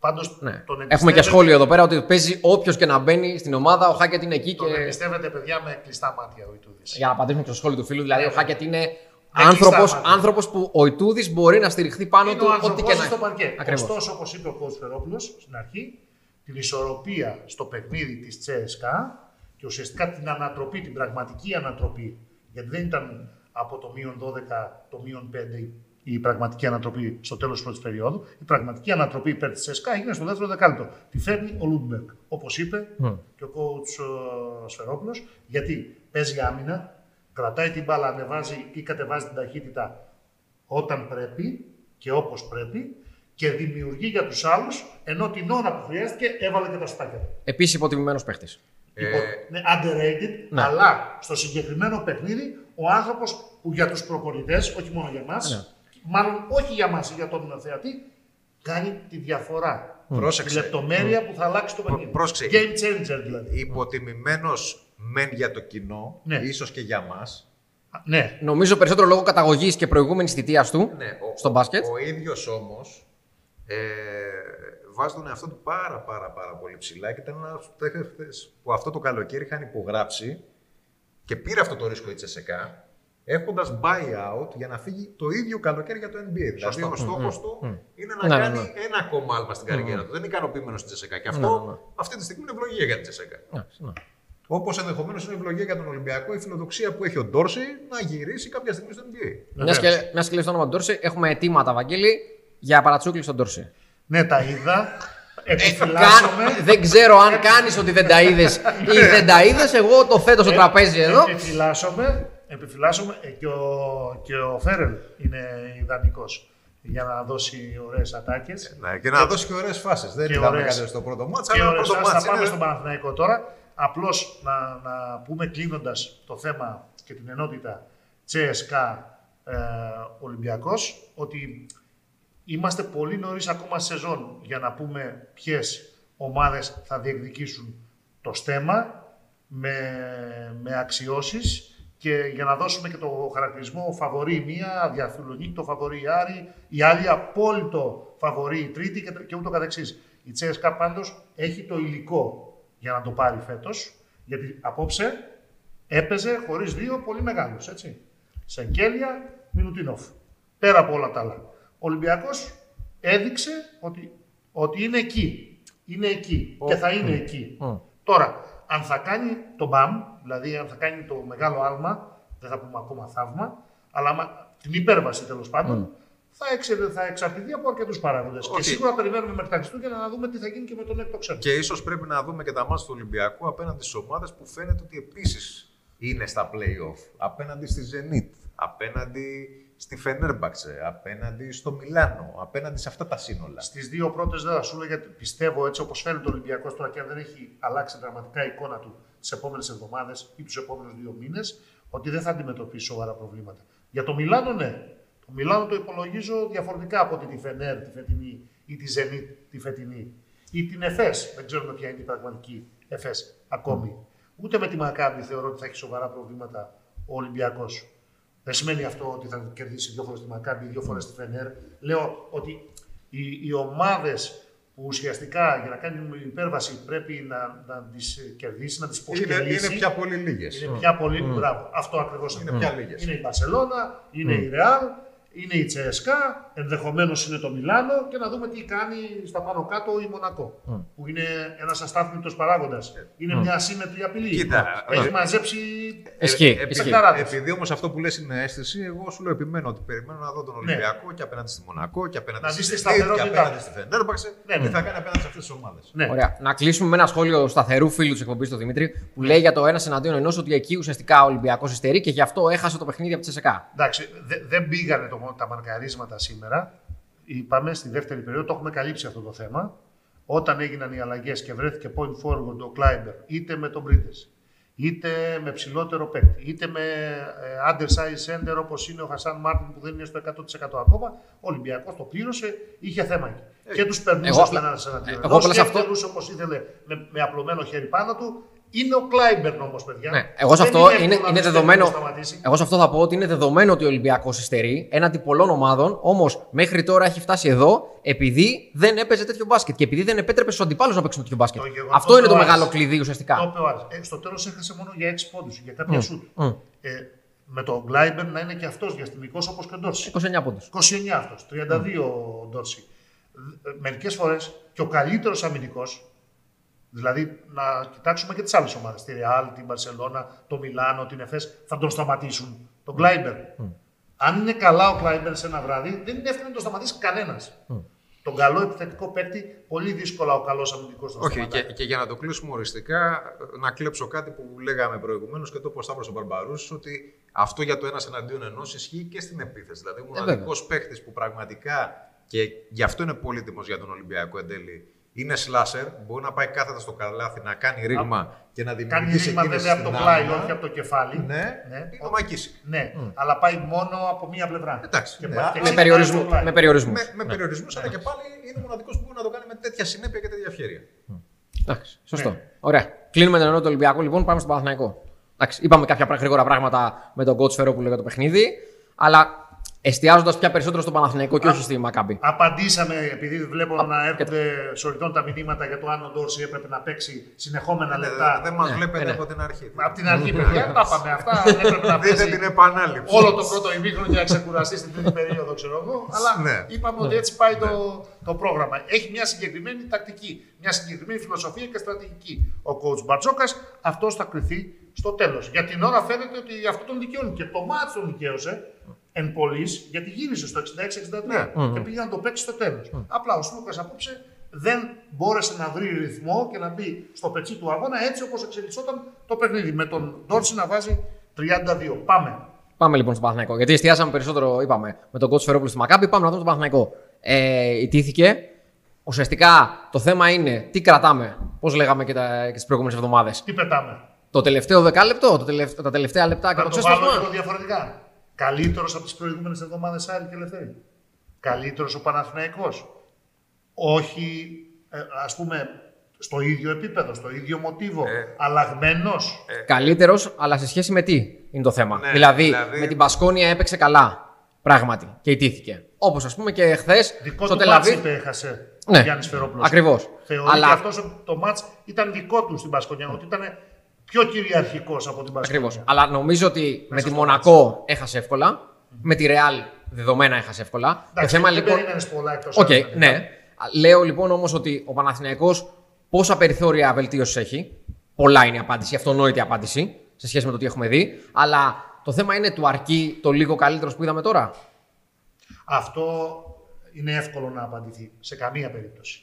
Πάντως Ναι. τον Έχουμε και εμπιστεύεται- σχόλιο εδώ πέρα ότι παίζει όποιος και να μπαίνει στην ομάδα. Ο Χάκετ είναι εκεί Τον και. εμπιστεύεται, παιδιά, με κλειστά μάτια ο Ιτούδης. Για να απαντήσουμε και στο σχόλιο του φίλου, δηλαδή ο Χάκετ είναι κλειστά άνθρωπος, μάτια. άνθρωπος που ο Ιτούδης μπορεί να στηριχθεί πάνω Είναι του ο ό,τι και άνθρωπος να στο έχει. παρκέ. Ακριβώς. Ωστόσο, όπως είπε ο κ. Φερόπουλος στην αρχή, την ισορροπία στο παιχνίδι της ΤΣΣΚΑ και ουσιαστικά την ανατροπή, την πραγματική ανατροπή. Γιατί δεν ήταν από το μείον 12, το μείον 5 η πραγματική ανατροπή στο τέλος της πρώτης περίοδου. Η πραγματική ανατροπή υπέρ της ΤΣΣΚΑ έγινε στο δεύτερο δεκάλεπτο. Τη φέρνει ο Λούντμπεργκ. Όπως είπε και ο coach ε, Σφαιρόπουλος, γιατί παίζει άμυνα, κρατάει την μπάλα, ανεβάζει ή κατεβάζει την ταχύτητα όταν πρέπει και όπως πρέπει και δημιουργεί για τους άλλους, ενώ την ώρα που χρειάστηκε έβαλε και τα στάκια του. Επίσης υποτιμημένος παίχτης. Λοιπόν, είναι underrated, ναι. αλλά στο συγκεκριμένο παιχνίδι ο άνθρωπος που για τους προπονητές, όχι μόνο για μας, Ναι. μάλλον όχι για μας, για τον θεατή, κάνει τη διαφορά. Τη Πρόσεξε. λεπτομέρεια που θα αλλάξει το παιχνίδι. πρόσεξε. Game changer δηλαδή. Υποτιμημένος μεν για το κοινό, Ναι. ίσως και για μας. Ναι, Νομίζω περισσότερο λόγω καταγωγής και προηγούμενης θητείας του Ναι, ο, στο μπάσκετ. Ο, ο ίδιος όμως ε, βάζει τον εαυτό του πάρα πάρα πάρα πολύ ψηλά και ήταν ένας από τους παίχτες που αυτό το καλοκαίρι είχαν υπογράψει και πήρε αυτό το ρίσκο η Τσεσεκά έχοντας buyout για να φύγει το ίδιο καλοκαίρι για το NBA. Δηλαδή ο στόχος του είναι να Ναι, ναι, κάνει ναι. ένα ακόμα άλμα στην καριέρα του. Δεν είναι ικανοποιημένος στην Τσεσεκά. Και αυτό Ναι, ναι. αυτή τη στιγμή είναι ευλογία για την Τσεσεκά. Ναι, ναι. Όπως ενδεχομένως είναι ευλογία για τον Ολυμπιακό η φιλοδοξία που έχει ο Ντόρση να γυρίσει κάποια στιγμή στο NBA. Μιας και, μιας και λες το όνομα του Ντόρση, έχουμε αιτήματα, Βαγγέλη, για παρατσούκλι στον Ντόρση. ναι τα είδα. Ε, Επιφυλάσσομαι. Κα- δεν ξέρω αν κάνεις ότι δεν τα είδες ή δεν τα είδες. Εγώ το θέτω στο τραπέζι εδώ. Επιφυλάσσομαι, επιφυλάσσομαι ε, και, ο, και ο Φέρελ είναι ιδανικός για να δώσει ωραίες ατάκες. Ναι, και να δώσει και ωραίες φάσεις. Δεν Και είδαμε ωραίες. κάτι στο πρώτο μάτσα, Και αλλά το ωραίες πρώτο φάσεις. μάτσα θα πάμε είναι. στον Παναθηναϊκό τώρα. Απλώς να, να πούμε κλείνοντας το θέμα και την ενότητα CSKA ες, Ολυμπιακός ότι είμαστε πολύ νωρίς ακόμα σεζόν για να πούμε ποιες ομάδες θα διεκδικήσουν το στέμα με, με αξιώσεις και για να δώσουμε και το χαρακτηρισμό φαβορή η μία, διαφιλονίκη το φαβορή η Άρη, η άλλη απόλυτο φαβορή η τρίτη και, και ούτω καθεξής. Η Τσέσκα πάντως έχει το υλικό για να το πάρει φέτος, γιατί απόψε έπαιζε χωρίς δύο πολύ μεγάλους, έτσι. Σεγγέλια, Μινουτίνοφ. Πέρα από όλα τα άλλα. Ο Ολυμπιακός έδειξε ότι, ότι είναι εκεί. Είναι εκεί και θα είναι εκεί. Τώρα, αν θα κάνει το μπαμ, δηλαδή αν θα κάνει το μεγάλο άλμα, δεν θα πούμε ακόμα θαύμα, αλλά άμα- την υπέρβαση τέλος πάντων, θα, εξε, θα εξαρτηθεί από αρκετούς παράγοντες. Και Όχι. σίγουρα περιμένουμε μέχρι τα Χριστούγεννα να δούμε τι θα γίνει και με τον έκτο ξένο. Και ίσως πρέπει να δούμε και τα μάτια του Ολυμπιακού απέναντι στις ομάδες που φαίνεται ότι επίσης είναι στα playoff. Απέναντι στη Zenit, απέναντι στη Φενέρμπαξε, απέναντι στο Μιλάνο, απέναντι σε αυτά τα σύνολα. Στις δύο πρώτες δεν θα σου λέω γιατί πιστεύω έτσι όπως φαίνεται ο Ολυμπιακός τώρα και αν δεν έχει αλλάξει δραματικά η εικόνα του τις επόμενες εβδομάδες ή τους επόμενους δύο μήνες, ότι δεν θα αντιμετωπίσει σοβαρά προβλήματα. Για το Μιλάνο, ναι. Το Μιλάνο το υπολογίζω διαφορετικά από ότι τη Φενέρ τη φετινή ή τη Zenit τη φετινή ή την Εφές. Δεν ξέρουμε ποια είναι η πραγματική Εφές ακόμη. Ούτε με τη Μακάμπη θεωρώ ότι θα έχει σοβαρά προβλήματα ο Ολυμπιακός. Δεν σημαίνει αυτό ότι θα κερδίσει δύο φορές τη Μακάμπη, δύο φορές τη Φενέρ. Λέω ότι οι, οι ομάδες που ουσιαστικά για να κάνει υπέρβαση πρέπει να, να τις κερδίσει, να τις Είναι, υποσκελίσει. είναι πια πολύ λίγες. Είναι πια πολύ μπράβο. Αυτό ακριβώς Είναι πια λίγες. Είναι η Μπαρσελόνα, είναι η Ρεάλ, είναι η Τσέσκα, ενδεχομένως είναι το Μιλάνο και να δούμε τι κάνει στα πάνω κάτω η Μονακό. Που είναι ένας αστάθμητος παράγοντας. Είναι μια ασύμμετρη απειλή. Κοίτα, Έχει ε, μαζέψει. Ισχύει, Ε, ισχύει. παικταράδες. Επειδή όμως αυτό που λες είναι αίσθηση, εγώ σου λέω επιμένω ότι περιμένω να δω τον Ναι. Ολυμπιακό και απέναντι στη Μονακό και απέναντι Να στη δεις τη Zenit και σταθερότητά απέναντι του. στη Φενέρμπαξε. Ναι, Τι ναι. θα κάνει απέναντι σε αυτές τις ομάδες. Ναι. Ωραία. Να κλείσουμε με ένα σχόλιο σταθερού φίλου της εκπομπής του Δημήτρη που λέει για το ένας εναντίον ενός ότι εκεί ουσιαστικά ο Ολυμπιακός υστερεί και γι' αυτό έχασε το παιχνίδι από τη ΣΕΚΑ. Εντάξει, δε- δεν πήγανε το, τα μαρκαρίσματα σήμερα. Είπαμε στη δεύτερη περίοδο, το έχουμε καλύψει αυτό το θέμα. Όταν έγιναν οι αλλαγές και βρέθηκε point forward ο Κλάιμπερν, είτε με τον Πρίντεζι, είτε με ψηλότερο παίκτη, είτε με ε, undersized center όπως είναι ο Χασάν Μάρτιν που δεν είναι στο 100% ακόμα, ο Ολυμπιακός το πλήρωσε, είχε θέμα εκεί. και τους περνούσε εγώ- στον ένα εναντίον εγώ ενός απλά σε και αυτό- εκτελούσε όπως ήθελε με, με απλωμένο χέρι πάνω του. Είναι ο Κλάιμπερν όμως, παιδιά. Ναι, εγώ σε Δεν αυτό εύκολο είναι, να είναι τον δεδομένο. σταματήσει. Εγώ σε αυτό θα πω ότι είναι δεδομένο ότι ο Ολυμπιακός υστερεί έναντι πολλών ομάδων, όμως μέχρι τώρα έχει φτάσει εδώ επειδή δεν έπαιζε τέτοιο μπάσκετ και επειδή δεν επέτρεπε στους αντιπάλους να παίξουν τέτοιο μπάσκετ. Το γεγονός Αυτό είναι το του μεγάλο Άρης. κλειδί Το ουσιαστικά. είπε ο Άρης. Ε, στο τέλος έχασε μόνο για 6 πόντους, για κάποια σουτ. μμ. Ε, με τον Κλάιμπερν να είναι και αυτός διαστημικός όπως και ο Ντόρσεϊ. 29 πόντους. 29 αυτός, 32 ο Ντόρσεϊ. Μερικές φορές και ο καλύτερος αμυντικός, δηλαδή να κοιτάξουμε και τις άλλες ομάδες, τη Ρεάλ, την Μπαρσελόνα, το Μιλάνο, την Εφές, θα τον σταματήσουν. Τον Κλάιμπερν. Αν είναι καλά ο Κλάιμπερν σε ένα βράδυ, δεν είναι εύκολο να τον σταματήσει κανένας. Τον καλό επιθετικό παίκτη, πολύ δύσκολα ο καλός αμυντικός τον Όχι, σταματάει. και, και για να το κλείσουμε οριστικά, να κλέψω κάτι που λέγαμε προηγουμένως και το 'πε ο Σταύρος ο Μπαρμπαρούς, ότι αυτό για το ένας εναντίον ενός ισχύει και στην επίθεση. Δηλαδή, ο Ε, μοναδικός παίκτης που πραγματικά και γι' αυτό είναι πολύτιμος για τον Ολυμπιακό εν τέλει, είναι σλάσερ, μπορεί να πάει κάθετα στο καλάθι, να κάνει ρήγμα και να Κάνει δημιουργήσει ρήγμα εκείνες βέβαια από το στην πλάι, άμυνα. όχι από το κεφάλι. Ναι, Ναι. είναι ο Μακίση. Ναι, αλλά πάει μόνο από μία πλευρά. Εντάξει, Και ναι, πάει- α- και με Με, ξεκινάει περιορισμού, από το πλάι. με περιορισμούς. Με, με περιορισμούς, αλλά και πάλι είναι ο μοναδικός που μπορεί να το κάνει με τέτοια συνέπεια και τέτοια ευχαίρεια. Εντάξει, σωστό. Ναι. Ωραία. Κλείνουμε την ενότητα του Ολυμπιακού, λοιπόν, πάμε στον Παναθηναϊκό. Εντάξει, είπαμε κάποια πρα- γρήγορα πράγματα με τον coach Φερόπουλο για το παιχνίδι, αλλά εστιάζοντας πια περισσότερο στον Παναθηναϊκό και όχι στη Μακάμπη. Απαντήσαμε, επειδή βλέπω να έρχονται σωρητών τα μηνύματα για το αν ο Ντόρση έπρεπε να παίξει συνεχόμενα λεπτά. Δεν μας Ναι, βλέπετε ναι. από την αρχή. Από την αρχή, παιδιά, τα είπαμε αυτά. Δεν έπρεπε να Δείτε παίξει την επανάληψη. όλο το πρώτο ημίχρονο για να ξεκουραστεί στην τρίτη περίοδο, ξέρω εγώ. Αλλά Ναι. είπαμε ότι έτσι πάει το, το πρόγραμμα. Έχει μια συγκεκριμένη τακτική, μια συγκεκριμένη φιλοσοφία και στρατηγική. Ο coach Μπαρτζόκα αυτός θα κρυθεί στο τέλος. Για την ώρα φαίνεται ότι αυτό τον δικαιώνει. Και το μάτσο τον δικαίωσε εν πωλής, γιατί γύρισε στο 66-63 και πήγε να το παίξει στο τέλος. Απλά ο Σλούκας απόψε δεν μπόρεσε να βρει ρυθμό και να μπει στο πετσί του αγώνα έτσι όπως εξελισσόταν το παιχνίδι. Με τον Ντόρτσι να βάζει 32. Πάμε. Πάμε λοιπόν στον Παναθηναϊκό. Γιατί εστιάσαμε περισσότερο, είπαμε, με τον coach Φερόπουλο στη Μακάμπη. Πάμε να δούμε τον Παναθηναϊκό. Ε, ιτήθηκε. Ουσιαστικά το θέμα είναι τι κρατάμε, πώς λέγαμε και, τα, και τις προηγούμενες εβδομάδες. Τι πετάμε. Το τελευταίο δεκάλεπτο, το τελευταίο, τα τελευταία λεπτά και Να το το βάλω ξέσπασμα. λίγο διαφορετικά. Καλύτερος από τις προηγούμενες εβδομάδες Άρη και Ελευθερή. Καλύτερος ο Παναθηναϊκός. Όχι, ε, ας πούμε, στο ίδιο επίπεδο, στο ίδιο μοτίβο. Ε. Αλλαγμένος. Καλύτερος, αλλά σε σχέση με τι είναι το θέμα. Ναι, δηλαδή, δηλαδή- με την Πασκόνια έπαιξε καλά. Πράγματι. Και ιτήθηκε. Όπως ας πούμε και χθες Δικό στο του μάτς Τελαβή. είπε, έχασε Ναι, ο Γιάννης Φερόπουλος. ακριβώς. Θεωρεί Αλλά- Αλλά... και αυτός το μάτς ήταν δικό του στην Πασκονιά, ότι ήταν πιο κυριαρχικός από την Μπασκόνια. Ακριβώς. Αλλά νομίζω ότι με τη στο Μονακό έχασε εύκολα. Με τη Ρεάλ δεδομένα έχασε εύκολα. Εντάξει, το θέμα δεν λοιπόν. περίμενες πολλά εκτός Οκ, άλλων, βέβαια. ναι. Λέω λοιπόν όμως ότι ο Παναθηναϊκός πόσα περιθώρια βελτίωσης έχει. Πολλά είναι η απάντηση, αυτονόητη απάντηση σε σχέση με το τι έχουμε δει. Αλλά το θέμα είναι του αρκεί το λίγο καλύτερος που είδαμε τώρα. Αυτό είναι εύκολο να απαντηθεί σε καμία περίπτωση.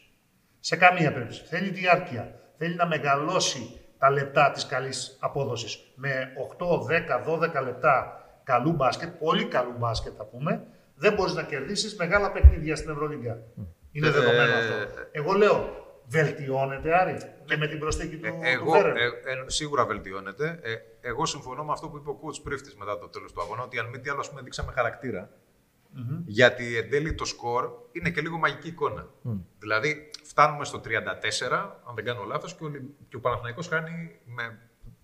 Σε καμία περίπτωση. Θέλει διάρκεια. Θέλει να μεγαλώσει τα λεπτά της καλής απόδοσης. Με 8, 10, 12 λεπτά καλού μπάσκετ, πολύ καλού μπάσκετ θα πούμε, δεν μπορείς να κερδίσεις μεγάλα παιχνίδια στην Ευρωλίγκα. Είναι Ε, δεδομένο ε, αυτό. Εγώ λέω, βελτιώνεται Άρη και με την προσθήκη του, Ε, του εγώ, Φέρερ. ε, ε, σίγουρα βελτιώνεται. Ε, εγώ συμφωνώ με αυτό που είπε ο coach Πρίφτης μετά το τέλος του αγώνα, ότι αν μη τι άλλο ας πούμε, δείξαμε χαρακτήρα. Γιατί εν τέλει το σκορ είναι και λίγο μαγική εικόνα. Δηλαδή φτάνουμε στο 34, αν δεν κάνω λάθος, και ο, Ολυ- και ο Παναθηναϊκός χάνει με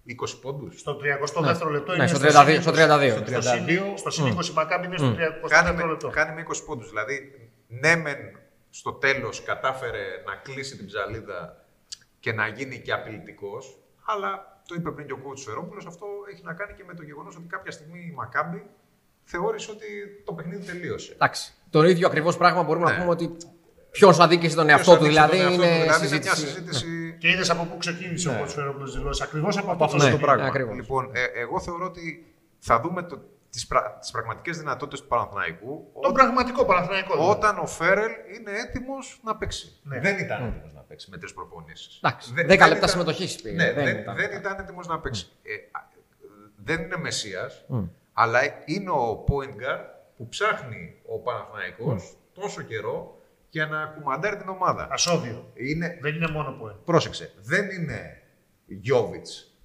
20 πόντους. Στο 32ο λεπτό Ναι, είναι στο στο 32, συν στο 20. 32. Στο συν- Στο συν 20 Μακάμπι είναι στο 32ο Κάνει με, λεπτό. κάνει με 20 πόντους. Δηλαδή, ναι μεν στο τέλος κατάφερε να κλείσει την ψαλίδα και να γίνει και απειλητικός, αλλά το είπε πριν και ο coach Φερόπουλος, αυτό έχει να κάνει και με το γεγονός ότι κάποια στιγμή η Μακάμπη θεώρησε ότι το παιχνίδι τελείωσε. Εντάξει. Το ίδιο ακριβώς πράγμα μπορούμε να Ναι. πούμε ότι ποιος αδίκησε τον εαυτό του. Ποιος αδίκησε Δηλαδή τον εαυτό του, είναι δηλαδή, συζήτηση. μια συζήτηση Και είδες από πού ξεκίνησε ο coach Φερόπουλος δηλώσεις. Ακριβώς από αυτό αυτό το Ναι. το σημείο. πράγμα. ακριβώς. Λοιπόν, ε, εγώ θεωρώ ότι θα δούμε το, τις, πρα, τις πραγματικές δυνατότητες του Παναθηναϊκού Το πραγματικό Παναθηναϊκό. δηλαδή. όταν ο Φέρελ είναι έτοιμος να παίξει. Ναι. Δεν ήταν έτοιμος να παίξει με τρεις προπονήσεις. Εντάξει, Δεν- 10 δεν λεπτά ήταν- συμμετοχής πήγε. Ναι, Δεν δεν, ήταν. δεν ήταν έτοιμος να παίξει. Ε, α, δεν είναι Μεσσίας, αλλά είναι ο point guard που ψάχνει ο Παναθηναϊκός τόσο καιρό για να κουμαντάρει την ομάδα. Ασώδιο. Είναι, Δεν είναι μόνο που Πρόσεξε, δεν είναι Γιώβιτς,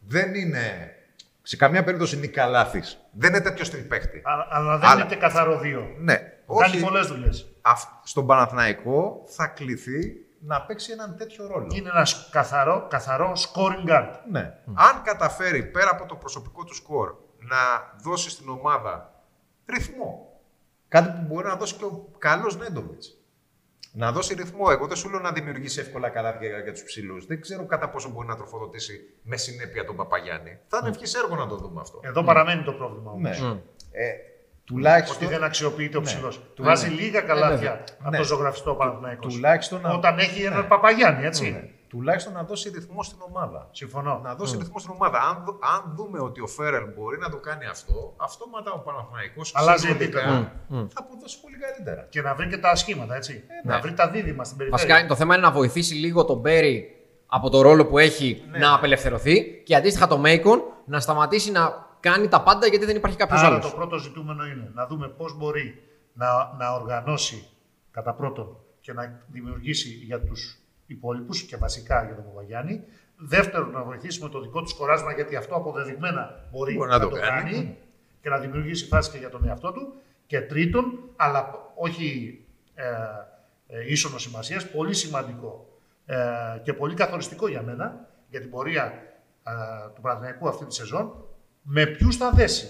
δεν είναι σε καμία περίπτωση Νικαλάθης, δεν είναι τέτοιος τριπέχτη. Αλλά, αλλά δεν Αλλά- είναι και καθαρό δύο. Ναι, Κάνει όχι, πολλές δουλειές. αυ- στον Παναθηναϊκό θα κληθεί να παίξει έναν τέτοιο ρόλο. Είναι ένας καθαρό, καθαρό scoring guard. Ναι. Αν καταφέρει πέρα από το προσωπικό του σκορ να δώσει στην ομάδα ρυθμό, κάτι που μπορεί να δώσει και ο καλός Νέντοβιτς. Να δώσει ρυθμό. Εγώ δεν σου λέω να δημιουργήσει εύκολα καλάθια για, για τους ψηλούς. Δεν ξέρω κατά πόσο μπορεί να τροφοδοτήσει με συνέπεια τον Παπαγιάννη. Θα είναι ευχής έργο να το δούμε αυτό. Εδώ παραμένει το πρόβλημα όμως. Ναι. Ε, τουλάχιστον, Ότι δεν αξιοποιείται ο Ναι. ψηλός. Ναι. Βάζει λίγα καλάθια βέβαια. από Ναι. το ζωγραφιστό Παναθηναϊκός. τουλάχιστον, να, Όταν έχει έναν Ναι. Παπαγιάννη, έτσι. Ναι, τουλάχιστον να δώσει ρυθμό στην ομάδα. Συμφωνώ. Να δώσει ρυθμό στην ομάδα. Αν, δου- αν δούμε ότι ο Φέρελ μπορεί να το κάνει αυτό, αυτόματα ο Παναθηναϊκός Αλλάζει συνολικά επίπεδο. θα αποδώσει πολύ καλύτερα. Και να βρει και τα σχήματα, έτσι. ναι. Να βρει τα δίδυμα στην περιφέρεια. Βασικά το θέμα είναι να βοηθήσει λίγο τον Μπέρι από το ρόλο που έχει Ναι. να απελευθερωθεί και αντίστοιχα το Μέικον να σταματήσει να κάνει τα πάντα γιατί δεν υπάρχει κάποιος Άρα άλλος. το πρώτο ζητούμενο είναι να δούμε πώς μπορεί να, να οργανώσει κατά πρώτον και να δημιουργήσει για τους υπόλοιπους και βασικά για τον Παπαγιάννη. Δεύτερον, να βοηθήσουμε το δικό του σκοράσμα γιατί αυτό αποδεδειγμένα μπορεί, Μπορεί να, να το το κάνει, κάνει. και να δημιουργήσει φάση και για τον εαυτό του. Και τρίτον, αλλά όχι ε, ε, ίσονος σημασίας, πολύ σημαντικό ε, και πολύ καθοριστικό για μένα για την πορεία ε, του Παναθηναϊκού αυτή τη σεζόν, με ποιους θα δέσει.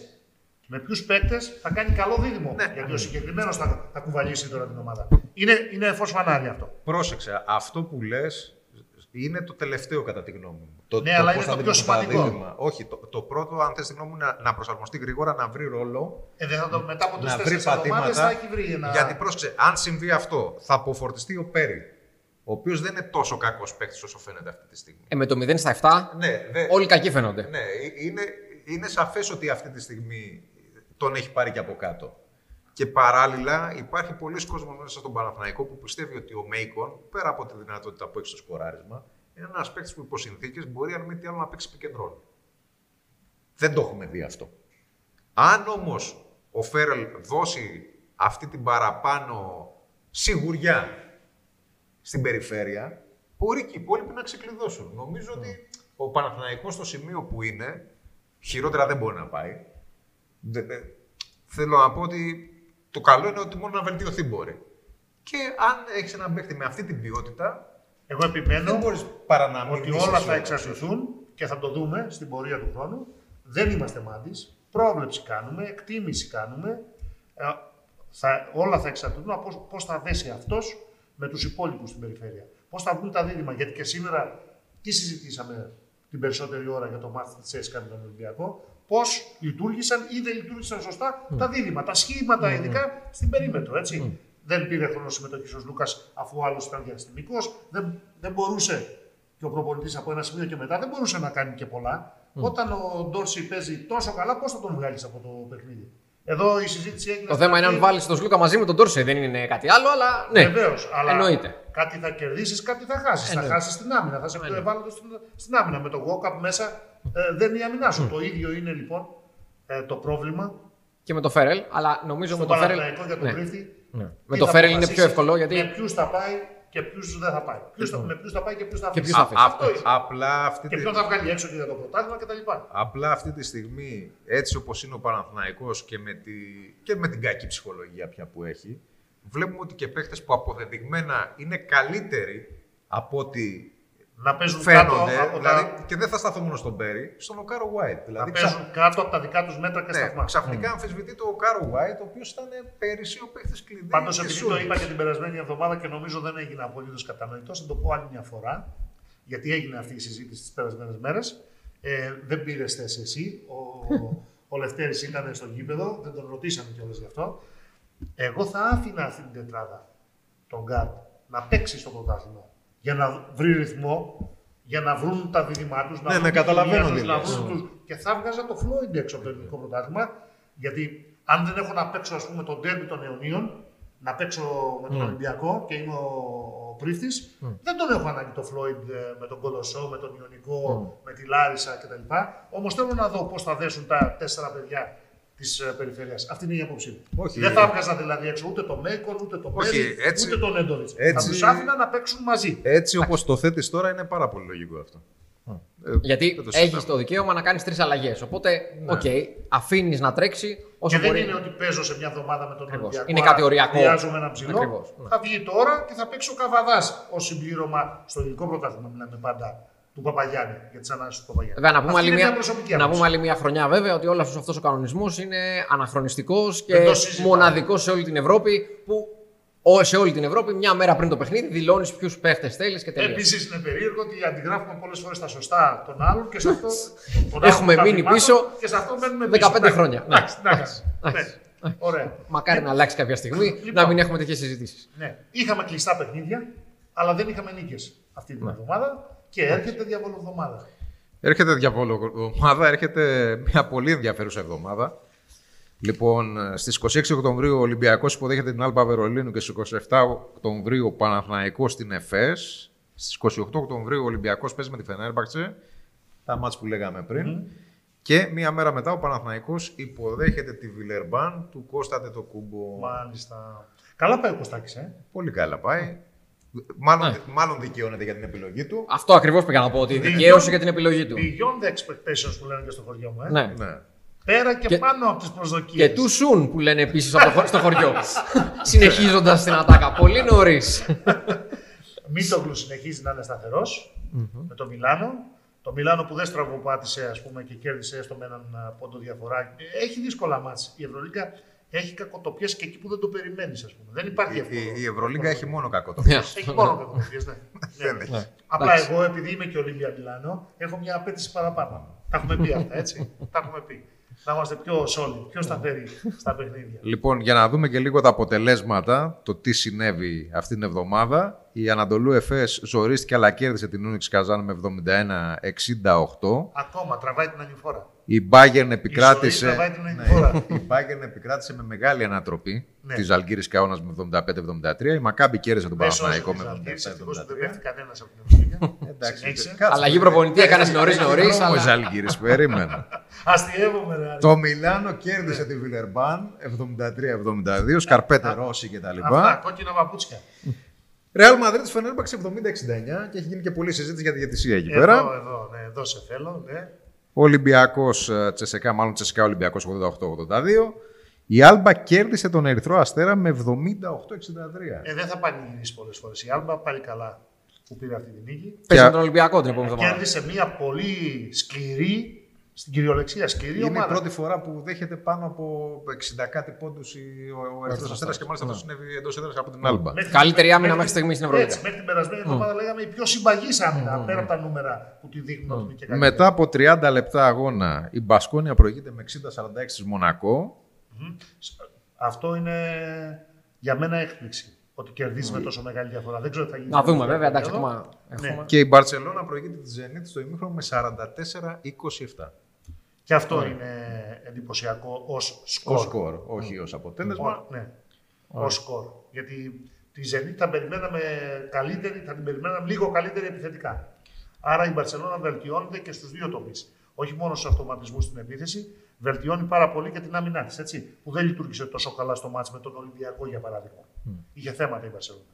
Με ποιους παίκτες θα κάνει καλό δίδυμο. Ναι. Γιατί ο συγκεκριμένος θα, θα κουβαλήσει τώρα την ομάδα. Είναι, είναι φω φανάρι αυτό. Πρόσεξε, αυτό που λες είναι το τελευταίο κατά τη γνώμη μου. Το, Ναι, αλλά πώς είναι θα το πιο δημιουργούν τα σημαντικό. δίδυμα. Όχι, το, το πρώτο, αν θες τη γνώμη μου, να, να προσαρμοστεί γρήγορα, να βρει ρόλο, Ε, δεν θα το, μετά από να βρει τρει-τέσσερι εβδομάδες πατήματα. θα έχει βρει ένα. Γιατί πρόσεξε, αν συμβεί αυτό, θα αποφορτιστεί ο Πέρι, ο οποίος δεν είναι τόσο κακός παίκτης όσο φαίνεται αυτή τη στιγμή. Ε, με το 0 στα 7 Ναι, δε, όλοι κακοί φαίνονται. ναι είναι, είναι σαφές ότι αυτή τη στιγμή τον έχει πάρει και από κάτω. Και παράλληλα υπάρχει πολλοί κόσμος μέσα στον Παναθηναϊκό που πιστεύει ότι ο Μέικον, πέρα από τη δυνατότητα που έχει στο σκοράρισμα, είναι ένας παίκτης που υπό συνθήκες μπορεί αν μη τι άλλο να παίξει pick and roll. Δεν το έχουμε δει αυτό. Αν όμως ο Φέρελ δώσει αυτή την παραπάνω σιγουριά στην περιφέρεια, μπορεί και οι υπόλοιποι να ξεκλειδώσουν. Νομίζω ότι ο Παναθηναϊκός στο σημείο που είναι, χειρότερα δεν μπορεί να πάει. Δε- δε- θέλω να πω ότι το καλό είναι ότι μόνο να βελτιωθεί μπορεί. Και αν έχεις έναν παίκτη με αυτή την ποιότητα, Εγώ δεν επιμένω μπορείς παρά να μην ότι είσαι όλα θα αισιόδοξος. εξαρτηθούν και θα το δούμε στην πορεία του χρόνου. Δεν είμαστε μάντης. Πρόβλεψη κάνουμε, εκτίμηση κάνουμε. Ε, θα, όλα θα εξαρτηθούν από πώς θα δέσει αυτός με τους υπόλοιπους στην περιφέρεια. Πώς θα βγουν τα δίδυμα. Γιατί και σήμερα τι συζητήσαμε την περισσότερη ώρα για το μάτι της ΕΣΚΑ με τον Ολυμπιακό. Πώς λειτουργήσαν ή δεν λειτουργήσαν σωστά τα δίδυμα, τα σχήματα ειδικά στην περίμετρο. Έτσι. Δεν πήρε χρόνο συμμετοχή ο Λούκας αφού ο άλλος ήταν διαστημικός. Δεν, δεν μπορούσε και ο προπονητής από ένα σημείο και μετά δεν μπορούσε να κάνει και πολλά. Όταν ο Ντόρση παίζει τόσο καλά, πώς θα τον βγάλεις από το παιχνίδι; Εδώ η συζήτηση έγινε. Το θέμα είναι αν βάλεις τον Σλούκα μαζί με τον Τόρσε. Δεν είναι κάτι άλλο, αλλά ναι. Βεβαίως. Αλλά Εννοείται. κάτι θα κερδίσεις, κάτι θα χάσεις. Θα Εννοείται. χάσεις την άμυνα. Θα είσαι πιο ευάλωτο στην, στην άμυνα. Με το walk-up μέσα ε, δεν είναι η άμυνά σου. Το ίδιο είναι λοιπόν ε, το πρόβλημα Και με το Φέρελ. Αλλά νομίζω στο με το Φέρελ. Παναθηναϊκό για τον Ναι. Κρήτη. Ναι. Τι Με το θα Φέρελ είναι αποφασίσει, πιο εύκολο γιατί. Με ποιους θα πάει και ποιους δεν θα πάει. Ποιους θα, με ποιους θα πάει και ποιους θα Και αφήσει. ποιους θα αφήσει. Αυτό είναι. Απλά αυτή, Και τη, ποιον θα βγάλει έξω και για το πρωτάθλημα κτλ. απλά αυτή τη στιγμή, έτσι όπως είναι ο Παναθηναϊκός και με, τη, και με την κακή ψυχολογία πια που έχει, βλέπουμε ότι και παίχτες που αποδεδειγμένα είναι καλύτεροι από ό,τι να παίζουν κάτω Φαίνονται. από Δηλαδή, τα, και δεν θα σταθώ μόνο στον Πέρι, στον Οκάρο White. να Δηλαδή, παίζουν κάτω από τα δικά τους μέτρα και Ναι, σταθμά. ξαφνικά αμφισβητεί το Οκάρο White, ο οποίος ήταν πέρυσι ο παίχτη κλειδί. Πάντως, της επειδή Σούλη. το είπα και την περασμένη εβδομάδα και νομίζω δεν έγινε απολύτως κατανοητός, θα το πω άλλη μια φορά, γιατί έγινε αυτή η συζήτηση τις περασμένες μέρες. Ε, δεν πήρες θέση εσύ. Ο, ο Λευτέρης ήταν στο γήπεδο, δεν τον ρωτήσαμε κιόλας γι' αυτό. Εγώ θα άφηνα αυτή την τετράδα, τον Γκάρτ, να παίξει στο πρωτάθλημα για να βρει ρυθμό, για να βρουν τα δίδυμά τους, να Ναι, βρουν ναι, τη καταλαβαίνω χημεία τους, τι να λες. βρουν τους... Και θα βγάζα το Φλόιντ έξω από το ελληνικό πρωτάθλημα, γιατί αν δεν έχω να παίξω ας πούμε, τον τέρμι των αιωνίων, να παίξω με τον Ολυμπιακό και είμαι ο, ο πρίφτη, δεν τον έχω ανάγκη το Φλόιντ ε, με τον Κολοσσό, με τον Ιωνικό, με τη Λάρισα κτλ. Όμως θέλω να δω πώς θα δέσουν τα τέσσερα παιδιά της περιφέρειας. Αυτή είναι η άποψή μου. Όχι. Δεν θα έβγαζα δηλαδή έξω ούτε τον Μέικον, ούτε τον Όχι, Πέρι, έτσι- ούτε τον Έντοβιτς. έτσι- Θα τους άφηνα να παίξουν μαζί. Έτσι όπως το θέτεις τώρα είναι πάρα πολύ λογικό αυτό. Ε, Γιατί δεν το έχεις συζητάμε. το δικαίωμα να κάνεις τρεις αλλαγές. Οπότε, οκ, αφήνεις να τρέξει όσο Και δεν μπορεί. είναι ότι παίζω σε μια εβδομάδα με τον Ακριβώς. Ολυμπιακό. Είναι άρα κάτι οριακό. Χρειάζομαι ένα ψηλό. Ακριβώς, ναι. Θα βγει τώρα και θα παίξει ο Καβαδάς ως συμπλήρωμα στο ελληνικό πρωτάθλημα. Μιλάμε πάντα του Παπαγιάννη για τις ανάσεις του Παπαγιάννη. Βέβαια, να πούμε, Αυτή άλλη είναι μια, μια προσωπική να άποψη. πούμε άλλη μια χρονιά βέβαια ότι όλος αυτός ο κανονισμός είναι αναχρονιστικός Δεν και το συζητάμε. μοναδικός σε όλη την Ευρώπη. Που ό- σε όλη την Ευρώπη, μια μέρα πριν το παιχνίδι, δηλώνεις ποιους παίχτες θέλεις και τελείω. Επίσης είναι περίεργο ότι αντιγράφουμε πολλές φορές τα σωστά των άλλων και σε αυτό. των Έχουμε άλλων μείνει καθημάτων πίσω Και σε αυτό μένουμε 15 πίσω. Εντάξει, χρόνια. Εντάξει, Ναι. εντάξει. Εντάξει. Ναι. Ωραία. Μακάρι να αλλάξει κάποια στιγμή, Λοιπόν. να μην έχουμε τέτοιες συζητήσεις. Ναι. Είχαμε κλειστά παιχνίδια, αλλά δεν είχαμε νίκες αυτή Ναι. την εβδομάδα και έρχεται διαβολοβδομάδα. Έρχεται διαβόλο εβδομάδα, έρχεται μια πολύ ενδιαφέρουσα εβδομάδα. Λοιπόν, στις 26 Οκτωβρίου ο Ολυμπιακός υποδέχεται την Άλμπα Βερολίνου και στις 27 Οκτωβρίου ο Παναθηναϊκός στην ΕΦΕΣ. Στις 28 Οκτωβρίου ο Ολυμπιακός παίζει με τη Φενέρμπαξε, τα μάτς που λέγαμε πριν. Και μία μέρα μετά ο Παναθηναϊκός υποδέχεται τη Βιλερμπάν του Κώστα Τετοκούμπο. Μάλιστα. Καλά πάει ο Κωστάκης, ε. Πολύ καλά πάει. Μάλλον, Ναι. μάλλον δικαιώνεται για την επιλογή του. Αυτό ακριβώς πήγα να πω, ότι δικαίωσε για την επιλογή του. Beyond the expectations που λένε και στο χωριό μου. Ε. Ναι. Ναι. Πέρα και, Και- πάνω από τις προσδοκίες. Και του σουν που λένε επίσης στο χωριό. Συνεχίζοντας την ατάκα. Πολύ νωρίς. Μίτογλου συνεχίζει να είναι σταθερός με το Μιλάνο. Το Μιλάνο που δεν στραβοπάτησε ας πούμε, και κέρδισε έστω με έναν α, πόντο διαφορά. Ε, Έχει δύσκολα μάτς. Η Ευρωλίγκα έχει κακοτοπιές και εκεί που δεν το περιμένεις. Ας πούμε. Δεν υπάρχει Η, εύκολο. η, η Ευρωλίγκα έχει μόνο κακό το Έχει μόνο κακοτοπιές, ναι. Δεν ναι. έχει. Απλά Εντάξει. εγώ, επειδή είμαι και Ολύμπια Μιλάνο, έχω μια απέτηση παραπάνω. Τα έχουμε πει αυτά, έτσι. Τα έχουμε πει. Να είμαστε πιο solid, πιο σταθεροί στα παιχνίδια. Λοιπόν, για να δούμε και λίγο τα αποτελέσματα, το τι συνέβη αυτή την εβδομάδα. Η Ανατολού Εφές ζορίστηκε αλλά κέρδισε την Ούνιξ Καζάν με 71-68. Ακόμα τραβάει την ανηφόρα. Η Bayern Η επικράτησε, ζωή τραβάει την ναι, ανηφόρα. η Bayern επικράτησε με μεγάλη ανατροπή Ναι. τη Ζαλγκύρης Καόνας με 75-73. Η Μακάμπη κέρδισε τον Δεν σώζει Παναθηναϊκό τη με Ζαλγκύρης, ευτυχώς δεν 77-73. πέφτει κανένας από την Ευρωλίγκα. Εντάξει, Συνέχισε. κάτσε. Αλλαγή προπονητή έκανε νωρί νωρί. Έχει δρόμο η Αλλά... Ζαλγκύρης, περίμενα. Αστειεύομαι, ρε. Το Μιλάνο κέρδισε τη Βιλερμπάν 73-72, Σκαρπέτε Ρώση κτλ. Αυτά, κόκκινα παπούτσια. Ρεάλ Μαδρίτη Φενέρμπαξ 70-69 και έχει γίνει και πολλή συζήτηση για τη διαιτησία εκεί Εδώ, πέρα. εδώ, ναι, εδώ σε θέλω, ναι. Ο Ολυμπιακός Τσεσεκά, μάλλον Τσεσεκά Ολυμπιακός 88-82. Η Άλμπα κέρδισε τον Ερυθρό Αστέρα με 78-63. Ε, δεν θα πανηγυρίσει πολλές φορές. Η Άλμπα πάλι καλά που πήρε αυτή τη νίκη. Παίζει με τον Ολυμπιακό την επόμενη εβδομάδα. Κέρδισε μια πολύ σκληρή, στην κυριολεξία σκληρή Είναι η ομάδα. πρώτη φορά που δέχεται πάνω από 60 κάτι πόντους ο, ο Ερυθρός Αστέρας και μάλιστα αυτό συνέβη εντός έδρας από την Άλμπα. Μέχρι- Καλύτερη άμυνα μέχρι στιγμής στην Ευρωλίγα. Έτσι, μέχρι την περασμένη εβδομάδα λέγαμε η πιο συμπαγής άμυνα πέρα από τα νούμερα που τη δείχνουν ότι είναι και καλύτερη. Μετά από 30 λεπτά αγώνα, η Μπασκόνια προηγείται με 60-46 στη Μονακό. Αυτό είναι για μένα έκπληξη. Ότι κερδίζει με τόσο μεγάλη διαφορά. Δεν ξέρω τι θα γίνει. Να δούμε στο βέβαια, εντάξει, επίπεδο. ακόμα Ναι. έχουμε. Και η Μπαρσελόνα προηγείται τη Zenit στο ημίχρονο με 44-27. Και αυτό είναι εντυπωσιακό ως σκορ. Ω σκορ, όχι ως αποτέλεσμα. Ο- ναι, ως σκορ. Γιατί τη Zenit θα περιμέναμε καλύτερη, θα την περιμέναμε λίγο καλύτερη επιθετικά. Άρα η Μπαρσελόνα βελτιώνεται και στους δύο τομείς. Όχι μόνο στους αυτοματισμούς στην επίθεση, βελτιώνει πάρα πολύ και την άμυνά της. Που δεν λειτουργήσε τόσο καλά στο μάτς με τον Ολυμπιακό, για παράδειγμα. Είχε θέματα η Μπαρσελόνα.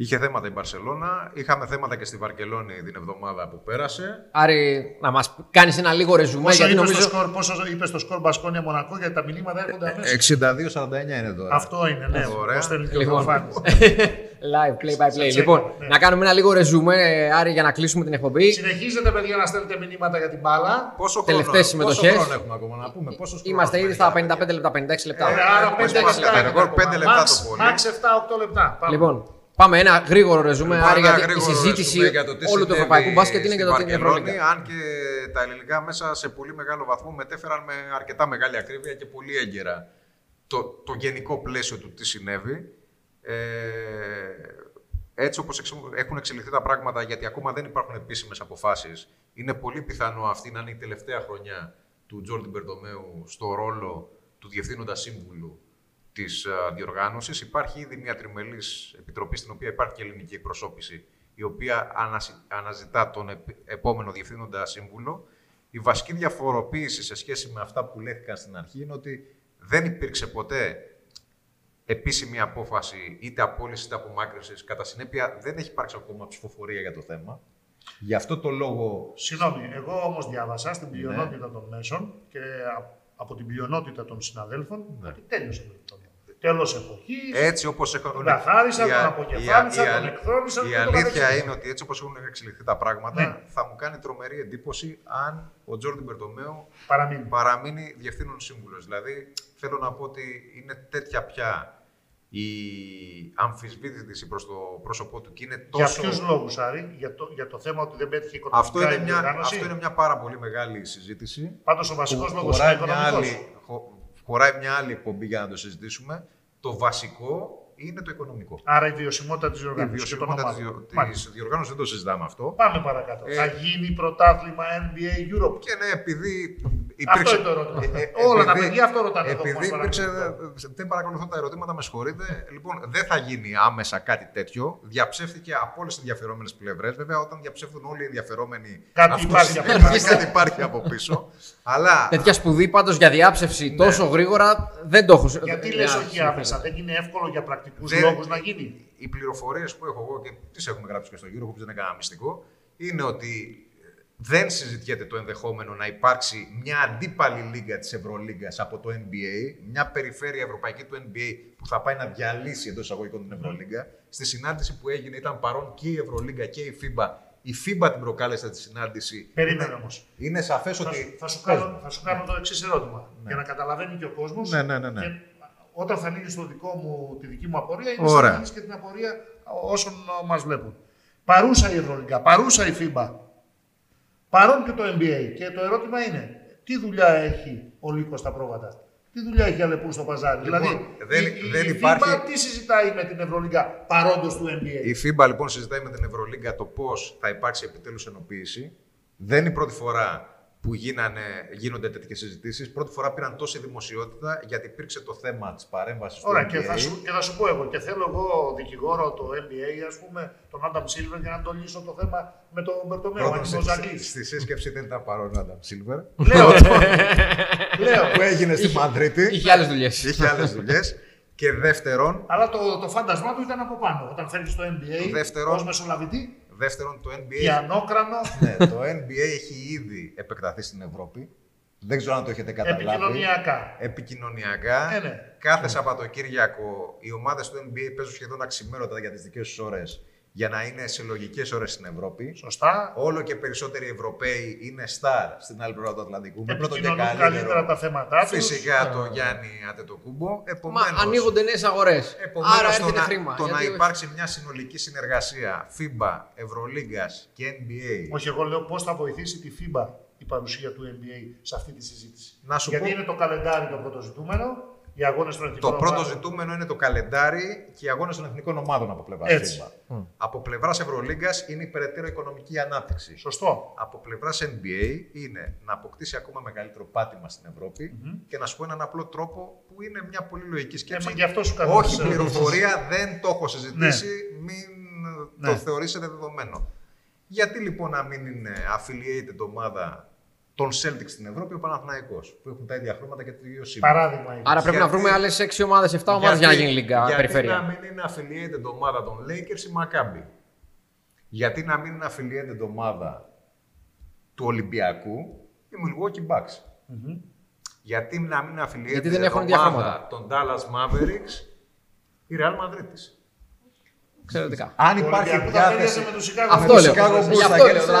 Είχε θέματα η Μπαρσελόνα. Είχαμε θέματα και στη Βαρκελόνη την εβδομάδα που πέρασε. Άρη, να μας κάνεις ένα λίγο ρεζουμέ, Πόσο γιατί είπες, νομίζω. στο σκορ, πόσο είπες στο σκορ Μπασκόνια Μονακό, γιατί τα μηνύματα έρχονται αμέσως. 62-49 είναι τώρα. Αυτό είναι, ναι. Ωραία. Πώς θέλεις και ο Λοιπόν. Θεοφάνης. Live, play by play. Σε Λοιπόν, τσέκο, ναι. να κάνουμε ένα λίγο ρεζούμε, ε, Άρη, για να κλείσουμε την εκπομπή. Συνεχίζετε, παιδιά, να στέλνετε μηνύματα για την μπάλα. Πόσο Τελευταίες χρόνο, συμμετοχές. Πόσο χρόνο έχουμε ακόμα να πούμε; Πόσος Είμαστε χρόνος ήδη στα έχουμε, 55 λεπτά, 56 λεπτά. Ε, άρα έχουμε 5 σπάσει λεπτά. τα είναι ρεκόρ, ακόμα. πέντε λεπτά Max- το πολύ. Max 7-8 λεπτά. Πάμε. Λοιπόν, πάμε ένα γρήγορο ρεζούμε, Λοιπόν, Άρη, ένα γιατί η γρήγορο συζήτηση ρεζούμε για το τι όλου του συνέβη ευρωπαϊκού μπάσκετ είναι για στη το την Βαρκελόνη, Ευρωλίγκα. Αν και τα ελληνικά μέσα σε πολύ μεγάλο βαθμό μετέφεραν με αρκετά μεγάλη ακρίβεια και πολύ έγκαιρα το, το γενικό πλαίσιο του τι συνέβη. Ε, έτσι όπως εξ- έχουν εξελιχθεί τα πράγματα, γιατί ακόμα δεν υπάρχουν επίσημες αποφάσεις, είναι πολύ πιθανό αυτή να είναι η τελευταία χρονιά του Τζόρντι Μπερτομέου στο ρόλο του Διευθύνοντα Σύμβουλου της α, διοργάνωσης. Υπάρχει ήδη μια τριμελής επιτροπή στην οποία υπάρχει και ελληνική εκπροσώπηση, η οποία ανασυ- αναζητά τον επ- επόμενο Διευθύνοντα Σύμβουλο. Η βασική διαφοροποίηση σε σχέση με αυτά που λέχθηκαν στην αρχή είναι ότι δεν υπήρξε ποτέ επίσημη απόφαση είτε απόλυση είτε απομάκρυνση. Κατά συνέπεια, δεν έχει υπάρξει ακόμα ψηφοφορία για το θέμα. Γι' αυτό το λόγο. Συγγνώμη, εγώ όμως διάβασα Ναι. στην πλειονότητα των μέσων και α- από την πλειονότητα των συναδέλφων Ναι. ότι τέλειωσε το λεπτό. Τέλος εποχής, Έτσι όπως έχουν. Τον καθάρισαν, η τον α- αποκεφάλισαν, η α- τον εκθρόνησαν Η και το αλήθεια καθεξής. είναι ότι έτσι όπως έχουν εξελιχθεί τα πράγματα, Ναι. θα μου κάνει τρομερή εντύπωση αν ο Τζόρντι Μπερτομέου παραμείνει. παραμείνει διευθύνων σύμβουλος. Δηλαδή, θέλω να πω ότι είναι τέτοια πια η αμφισβήτηση προς το πρόσωπό του και είναι Για τόσο. ποιους λόγους, Άρη, για το, για το θέμα ότι δεν πέτυχε οικονομικά Αυτό είναι, η μια, διοργάνωση; αυτό είναι μια πάρα πολύ μεγάλη συζήτηση. Πάντως ο βασικός Χω- λόγος είναι χωράει μια, οικονομικός. άλλη, χω- χωράει μια άλλη εκπομπή για να το συζητήσουμε. Το βασικό είναι το οικονομικό. Άρα η βιωσιμότητα της Η διοργάνωσης και των βιωσιμότητα της, ομάδων. διο- Μάλιστα. της διοργάνωσης δεν το συζητάμε αυτό. Πάμε παρακάτω. Ε, Θα γίνει πρωτάθλημα NBA Europe. Και ναι, επειδή Αυτό είναι το ερώτημα. Όλα τα παιδιά αυτό ρωτάνε εδώ που Επειδή μας υπήρξε, παρακολουθούν. δεν παρακολουθώ τα ερωτήματα, με συγχωρείτε. λοιπόν, δεν θα γίνει άμεσα κάτι τέτοιο. Διαψεύτηκε από όλες τις ενδιαφερόμενες πλευρές. Βέβαια, όταν διαψεύδουν όλοι οι ενδιαφερόμενοι. Κάτι αυτό υπάρχει σημαίνει από ότι πίσω. κάτι υπάρχει από πίσω. Αλλά Τέτοια σπουδή πάντως για διάψευση Ναι. τόσο γρήγορα δεν το έχω. Γιατί ε, λες ε, όχι άμεσα, δεν είναι εύκολο για πρακτικούς Δεν- λόγους να γίνει. οι πληροφορίες που έχω εγώ και τις έχουμε γράψει και στο γύρο, που δεν είναι κανένα μυστικό, είναι ότι δεν συζητιέται το ενδεχόμενο να υπάρξει μια αντίπαλη λίγα της Ευρωλίγκας από το NBA, μια περιφέρεια ευρωπαϊκή του NBA που θα πάει να διαλύσει εντός εισαγωγικών την Ευρωλίγκα. Στη συνάντηση που έγινε ήταν παρόν και η Ευρωλίγκα και η FIBA. Η FIBA την προκάλεσε τη συνάντηση. Περίμενε Είναι- όμως. Είναι σαφές Θα, ότι. σου- θα, σου κάνω, θα σου κάνω το εξής ερώτημα. Για να καταλαβαίνει και ο κόσμος. Ναι, ναι, ναι, ναι. Όταν θα ανοίγει το δικό μου, τη δική μου απορία, είναι Ωραία. σαν να ανοίγεις και την απορία όσων μας βλέπουν. Παρούσα η Ευρωλίγκα, παρούσα η FIBA, παρόν και το NBA. Και το ερώτημα είναι, τι δουλειά έχει ο Λύκος στα πρόβατα; Τι δουλειά έχει η Αλεπού στο παζάρι; Λοιπόν, δηλαδή, δεν- η, η- δεν η υπάρχει- FIBA τι συζητάει με την Ευρωλίγκα παρόντος του NBA. Η FIBA λοιπόν συζητάει με την Ευρωλίγκα το πώς θα υπάρξει επιτέλους ενοποίηση. Δεν είναι η πρώτη φορά που γίνανε, γίνονται τέτοιες συζητήσεις. Πρώτη φορά πήραν τόση δημοσιότητα γιατί υπήρξε το θέμα της παρέμβασης του Ωραία, NBA. και θα, σου, και θα σου πω εγώ. Και θέλω εγώ δικηγόρο το NBA, ας πούμε, τον Άνταμ Σίλβερ, για να το λύσω το θέμα με τον Μπερτομέο, Πρώτον, αν στη, είναι ο Ζαγκλής. στη σύσκεψη δεν ήταν παρόν ο Άνταμ Σίλβερ. Λέω, λοιπόν, λέω. που έγινε στη Μαδρίτη. Είχε άλλες δουλειές. Είχε άλλες δουλειές. Και δεύτερον, Αλλά το, το φάντασμά του ήταν από πάνω. Όταν φέρνεις στο NBA Δεύτερον. ως μεσολαβητή, δεύτερον το NBA πιανόκρανο, Ναι, το NBA έχει ήδη επεκταθεί στην Ευρώπη. Δεν ξέρω αν το έχετε καταλάβει. επικοινωνιακά. Επικοινωνιακά. Ε, ναι. Κάθε Σαββατοκύριακο οι ομάδες του NBA παίζουν σχεδόν αξιμέρωτα για τις δικές τους ώρες για να είναι σε λογικέ ώρες στην Ευρώπη. Σωστά. Όλο και περισσότεροι Ευρωπαίοι είναι star στην άλλη πλευρά του Ατλαντικού. Με πρώτο και Επικοινωνούν καλύτερα τα καλύτερο. θέματα τους. Φυσικά το Γιάννη Αντετοκούμπο. Μα Επομένως, ανοίγονται νέες αγορές. Επομένως, Άρα το, έρχεται να, χρήμα. το να Γιατί όχι. υπάρξει μια συνολική συνεργασία FIBA, Ευρωλίγκας και NBA Όχι, εγώ λέω πώς θα βοηθήσει τη FIBA η παρουσία του NBA σε αυτή τη συζήτηση. Να σου Γιατί πω- είναι το καλεντάρι το πρώτο ζητούμενο, οι αγώνες των εθνικών Το πρώτο ομάδων. ζητούμενο είναι το καλεντάρι και οι αγώνες των εθνικών ομάδων από πλευράς Έτσι. FIBA. Από πλευράς Ευρωλίγκας είναι η περαιτέρω οικονομική ανάπτυξη. Σωστό. Από πλευράς NBA είναι να αποκτήσει ακόμα μεγαλύτερο πάτημα στην ευρωπη και να σου πω έναν απλό τρόπο που είναι μια πολύ λογική Ε, σκέψη. μα γι' αυτό σου κάνω Όχι τις ερωτήσεις. πληροφορία, δεν το έχω συζητήσει, μην Ναι. το θεωρήσετε δεδομένο. Γιατί λοιπόν να μην είναι affiliated ομάδα των Celtics στην Ευρώπη ο Παναθηναϊκός που έχουν τα ίδια χρώματα και το ίδιο σύμπαν. Παράδειγμα. είναι. Άρα πρέπει να Γιατί- βρούμε άλλες 6 ομάδες, 7 ομάδες για να γίνει λίγκα γιατί περιφέρεια. να μην είναι affiliated ομάδα των Lakers ή Maccabi. Γιατί να μην είναι affiliated ομάδα του Ολυμπιακού ή Milwaukee Bucks; Γιατί να μην είναι affiliated Γιατί δεν έχουν ίδια ομάδα χρώματα. των Dallas Mavericks ή Real Madrid; Εξαιρετικά. Αν Ο υπάρχει Ολυμπιακός θα διάθεση. τέριαζε με τους Chicago Αυτό με Bulls. το λέω.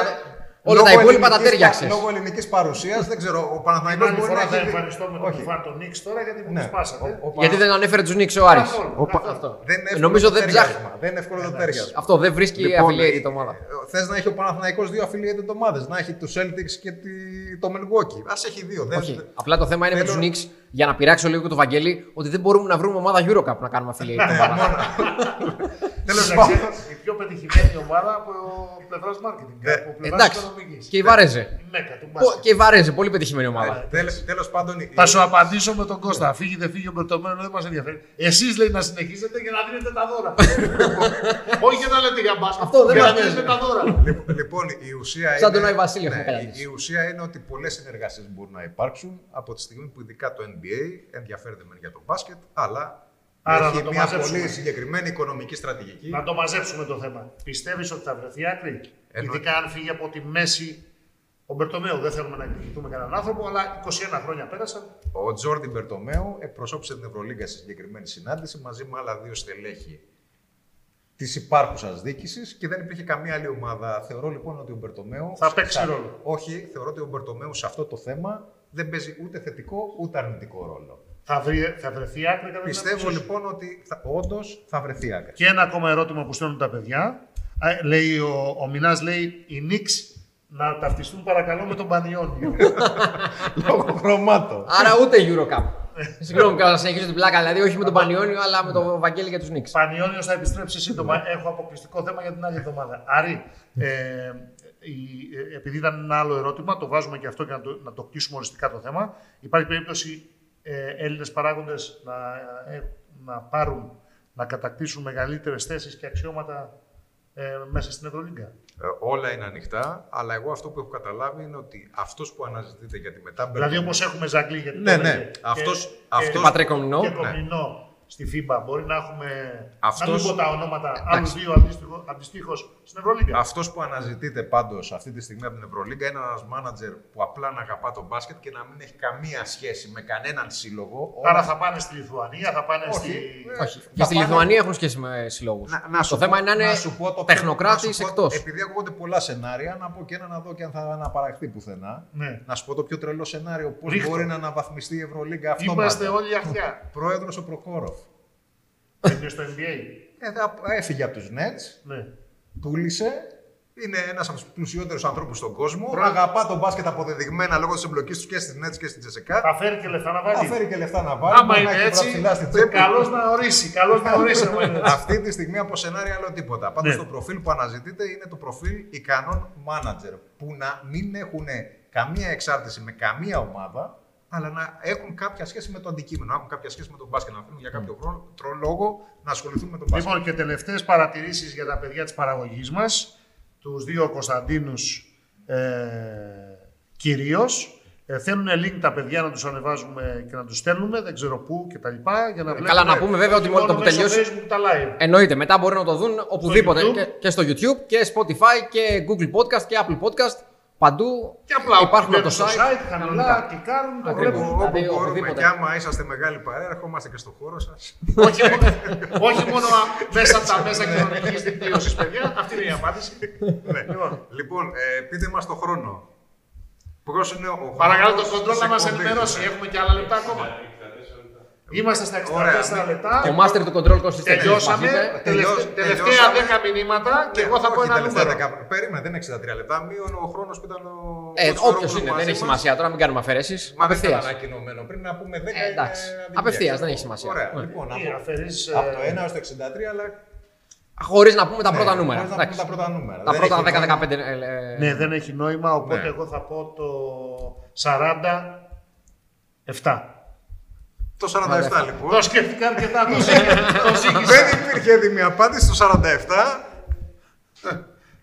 Chicago Γι' Bulls θα αυτό λέω, κέρδισε. δηλαδή, όλα Λόγω τα υπόλοιπα τα ελληνικής τέριαξες. πα- Λόγω ελληνικής παρουσίας δεν ξέρω. Ο Την Παναθηναϊκός άλλη μπορεί φορά να θα έχει. εμφανιστώ με τον Όχι. κουφάν τον Νίξ τώρα γιατί μου Ναι. τους σπάσατε. Ο- ο Γιατί Πανα- δεν ανέφερε τους Νίξ ο Άρης. Καθόλου, ο Πα- καθόλου. Δεν είναι εύκολο Νομίζω το δεν ψάχνει. τέριασμα. Δεν είναι εύκολο το τέριασμα. Αυτό δεν βρίσκει affiliated ομάδα. Θες να έχει ο Παναθηναϊκός δύο affiliated ομάδες. Να έχει τους Celtics και τη- το Milwaukee. Α έχει δύο. Δεν- Όχι. Απλά το θέμα είναι με Θέλω- τους Νίξ για να πειράξω λίγο και το Βαγγέλη ότι δεν μπορούμε να βρούμε ομάδα Eurocup να κάνουμε affiliate. Τέλος Κοίταξε, πάντων. η πιο πετυχημένη ομάδα από πλευράς marketing. Ε, από πλευράς Εντάξει. οικονομικής. Και η Βαρέζε. Η Μέκα του Πο- μπάσκετ. Και η Βαρέζε, πολύ πετυχημένη ομάδα. Τέλο πάντων. η- Θα σου απαντήσω με τον Κώστα. Φύγετε, φύγει ο Μπερτομένο, δεν μας ενδιαφέρει. Εσείς λέει να συνεχίζετε για να δίνετε τα δώρα. Όχι για να λέτε για μπάσκετ. Αυτό δεν για μας να δίνετε νοιάζει. τα δώρα. Λοιπόν, Λοιπόν, η ουσία Σαν είναι. τον Άι Βασίλη έχουμε ναι, κάνεις. η, η ουσία είναι ότι πολλές συνεργασίες μπορούν να υπάρξουν από τη στιγμή που ειδικά το NBA ενδιαφέρεται μεν για το μπάσκετ, αλλά Άρα έχει να το μια μαζέψουμε. πολύ συγκεκριμένη οικονομική στρατηγική. Να το μαζέψουμε το θέμα. Πιστεύεις ότι θα βρεθεί άκρη; Εννοεί. Ειδικά αν φύγει από τη μέση ο Μπερτομέου. Δεν θέλουμε να εκδικηθούμε κανέναν άνθρωπο, αλλά 21 χρόνια πέρασαν. Ο Τζόρντι Μπερτομέου εκπροσώπησε την Ευρωλίγκα στη συγκεκριμένη συνάντηση μαζί με άλλα δύο στελέχη της υπάρχουσας διοίκησης και δεν υπήρχε καμία άλλη ομάδα. Θεωρώ λοιπόν ότι ο Μπερτομέου. Θα παίξει ρόλο. Όχι, θεωρώ ότι ο Μπερτομέου σε αυτό το θέμα δεν παίζει ούτε θετικό ούτε αρνητικό ρόλο. Θα, βρει, θα βρεθεί άκρη κατά την Πιστεύω άποψή σου. λοιπόν ότι όντως θα βρεθεί άκρη. Και ένα ακόμα ερώτημα που στέλνουν τα παιδιά. Α, λέει ο, ο Μινάς λέει οι Νίξ να ταυτιστούν παρακαλώ με τον Πανιόνιο. Λόγω χρωμάτων. Άρα ούτε Eurocup. Συγγνώμη κιόλα να συνεχίσω την πλάκα, δηλαδή όχι με τον Πανιόνιο, αλλά με τον Βαγγέλη και τους Νίξ. Πανιόνιος θα επιστρέψει σύντομα. Έχω αποκλειστικό θέμα για την άλλη εβδομάδα. Άρη, ε, η- ε, επειδή ήταν ένα άλλο ερώτημα, το βάζουμε και αυτό και να το, να το κλείσουμε οριστικά το θέμα. Υπάρχει περίπτωση ε, Έλληνες παράγοντες να, ε, να πάρουν, να κατακτήσουν μεγαλύτερες θέσεις και αξιώματα ε, μέσα στην Ευρωλίγκα; Ε, όλα είναι ανοιχτά, αλλά εγώ αυτό που έχω καταλάβει είναι ότι αυτός που αναζητείται για τη μετά Δηλαδή όπω έχουμε Ζαγκλή γιατί Ναι, το ναι. έλεγε, Αυτός- και- αυτός- και- Πατρίκο Μινό. Και Ναι. Κομινό στη FIBA. Μπορεί να έχουμε. Αυτός- Να μην πω τα ονόματα άλλους δύο αντίστοιχο- αντιστοίχως στην Ευρωλίγκα. Αυτός που αναζητείται πάντως αυτή τη στιγμή από την Ευρωλίγκα είναι ένας μάνατζερ που απλά να αγαπά τον μπάσκετ και να μην έχει καμία σχέση με κανέναν σύλλογο. Άρα Όλα- θα πάνε στη Λιθουανία, θα πάνε Όχι. στη. Ε, Όχι. θα Και στη πάνε- Λιθουανία έχουν σχέση με συλλόγου. Να, να σου Το θέμα πω- είναι να είναι σου πω το πιο- τεχνοκράτης να σου πω- εκτός. Επειδή ακούγονται πολλά σενάρια, να πω και ένα να δω και αν θα αναπαραχθεί πουθενά. Ναι. Να σου πω το πιο τρελό σενάριο. Πώς Ρίχτω. μπορεί να αναβαθμιστεί η Ευρωλίγκα αυτόματα. Είμαστε όλοι αυτιά. Πρόεδρος ο Προκόροφ. Δεν είναι στο NBA. Ε, θα- έφυγε από τους Nets, Ναι. πούλησε. Είναι ένας από τους πλουσιότερους ανθρώπους στον κόσμο. Πρόεδρο. Αγαπά τον μπάσκετ αποδεδειγμένα λόγω της εμπλοκής τους και στις Nets και στην Τζεσεκά. Θα φέρει και λεφτά να Θα βάλει. φέρει και λεφτά να βάλει. Άμα μπορεί να είναι έχει έτσι, ψηλά στην τσέπη. καλός να ορίσει. Καλός να ορίσει. άμα είναι έτσι. Αυτή τη στιγμή από σενάρια άλλο τίποτα. Πάντως Ναι. το προφίλ που αναζητείτε είναι το προφίλ ικανών manager που να μην έχουν καμία εξάρτηση με καμία ομάδα, αλλά να έχουν κάποια σχέση με το αντικείμενο, να έχουν κάποια σχέση με τον μπάσκετ, να θέλουν για κάποιο χρόνο, τρο- λόγο να ασχοληθούν με τον μπάσκετ. Λοιπόν, και τελευταίες παρατηρήσεις για τα παιδιά της παραγωγής μας, τους δύο Κωνσταντίνους ε, κυρίως. Ε, θέλουν link τα παιδιά να τους ανεβάζουμε και να τους στέλνουμε, δεν ξέρω πού και τα λοιπά, για να βλέπουν. Καλά, να πούμε βέβαια ότι μόνο το που τελειώσει- Facebook τα live. Εννοείται, μετά μπορεί να το δουν οπουδήποτε. YouTube. Και, και στο YouTube και Spotify και Google Podcast και Apple Podcast. Παντού Και απλά υπάρχουν από βλέπουν το στο site. site, κανονικά κλικάρουν, το Ακριβώς. βλέπουν. Όπου, όπου Δηλαδή, μπορούμε οπουδήποτε. και άμα είσαστε μεγάλη παρέα, ερχόμαστε και στο χώρο σας. όχι, μόνο, όχι μόνο μέσα από τα μέσα κοινωνικής δικτύωσης, παιδιά. Αυτή είναι η απάντηση. Λοιπόν, λοιπόν, ε, πείτε μας το χρόνο. Ποιος είναι ο Παρακαλώ το χρόνος κοντρόλ της να μας εκπομπής. ενημερώσει. Έχουμε και άλλα λεπτά ακόμα. Είμαστε στα 64 Ωραία. λεπτά. Το master του control cost Τελειώσαμε. Τελειώσ- Τελευτε- Τελευταία τελειώσαμε. 10 μηνύματα και Ναι, εγώ θα πω όχι, ένα τελευταία νούμερο. δεκα- Περίμενε, δεν είναι 63 λεπτά. Μείον ο χρόνος που ήταν ο. Ε, Κώστας Όποιος Ρόπουλος είναι, μαζί δεν έχει μας. σημασία τώρα, μην κάνουμε αφαιρέσεις. Μα δεν ήταν Απευθεία. ανακοινωμένο. Πριν να πούμε 10. Ε, εντάξει. είναι αδικία, Απευθείας, ξέρω δεν εγώ. έχει σημασία. Ωραία. Ναι. Λοιπόν, Τι, από, αφαιρείς, από το ε, 1 έως το 63, αλλά. Χωρίς να πούμε τα πρώτα ναι, νούμερα. χωρίς να πούμε Εντάξει. τα πρώτα νούμερα. Τα Δεν πρώτα έχει νόημα. 10-15. ε, ε, Ναι, δεν έχει νόημα, οπότε Ναι. εγώ θα πω το 47. Το 47 λοιπόν. Το σκέφτηκα αρκετά, το ζήγησα. το ζήγησα. Δεν υπήρχε έτοιμη απάντηση στο 47.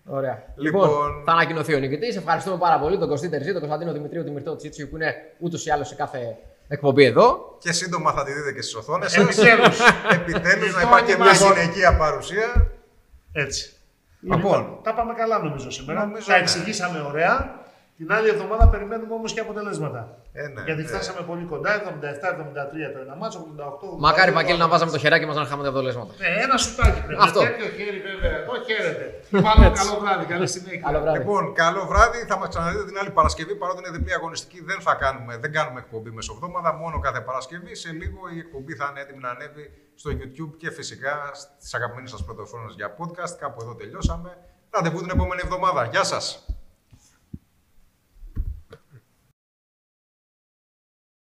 Ωραία. Λοιπόν- Λοιπόν, θα ανακοινωθεί ο νικητής. Ευχαριστούμε πάρα πολύ τον Κωστή Τερζή, τον Κωνσταντίνο Δημητρίου, τη Μυρτό Τσίτσιου που είναι ούτως ή άλλως σε κάθε εκπομπή εδώ. Και σύντομα θα τη δείτε και στις οθόνες σας. Επιτέλους. Επιτέλους να Λοιπόν, υπάρχει και μια λοιπόν. γυναικεία παρουσία. Έτσι. Λοιπόν, Τα πάμε καλά νομίζω σήμερα. Νομίζω, τα ναι. εξηγήσαμε ωραία. Την άλλη εβδομάδα περιμένουμε όμως και αποτελέσματα. Ε, ναι, Γιατί ναι. φτάσαμε πολύ κοντά, 77-73 το ένα μάτσο, 88. Μακάρι, 82, Βαγγέλη, να βάζαμε το χεράκι μας να είχαμε τα αποτελέσματα. Ναι, ένα σουτάκι πρέπει. Αυτό. Τέτοιο χέρι βέβαια. Εδώ χαίρετε. Πάμε καλό βράδυ, καλή συνέχεια. Καλό βράδυ. Λοιπόν, καλό βράδυ. Θα μας ξαναδείτε την άλλη Παρασκευή. Παρότι είναι διπλή αγωνιστική, δεν, θα κάνουμε, δεν κάνουμε εκπομπή μεσοβδόμαδα, μόνο κάθε Παρασκευή. Σε λίγο η εκπομπή θα είναι έτοιμη να ανέβει στο YouTube και φυσικά στις αγαπημένες σας πλατφόρμες για podcast. Κάπου εδώ τελειώσαμε. Ραντεβού την επόμενη εβδομάδα. Γεια σας!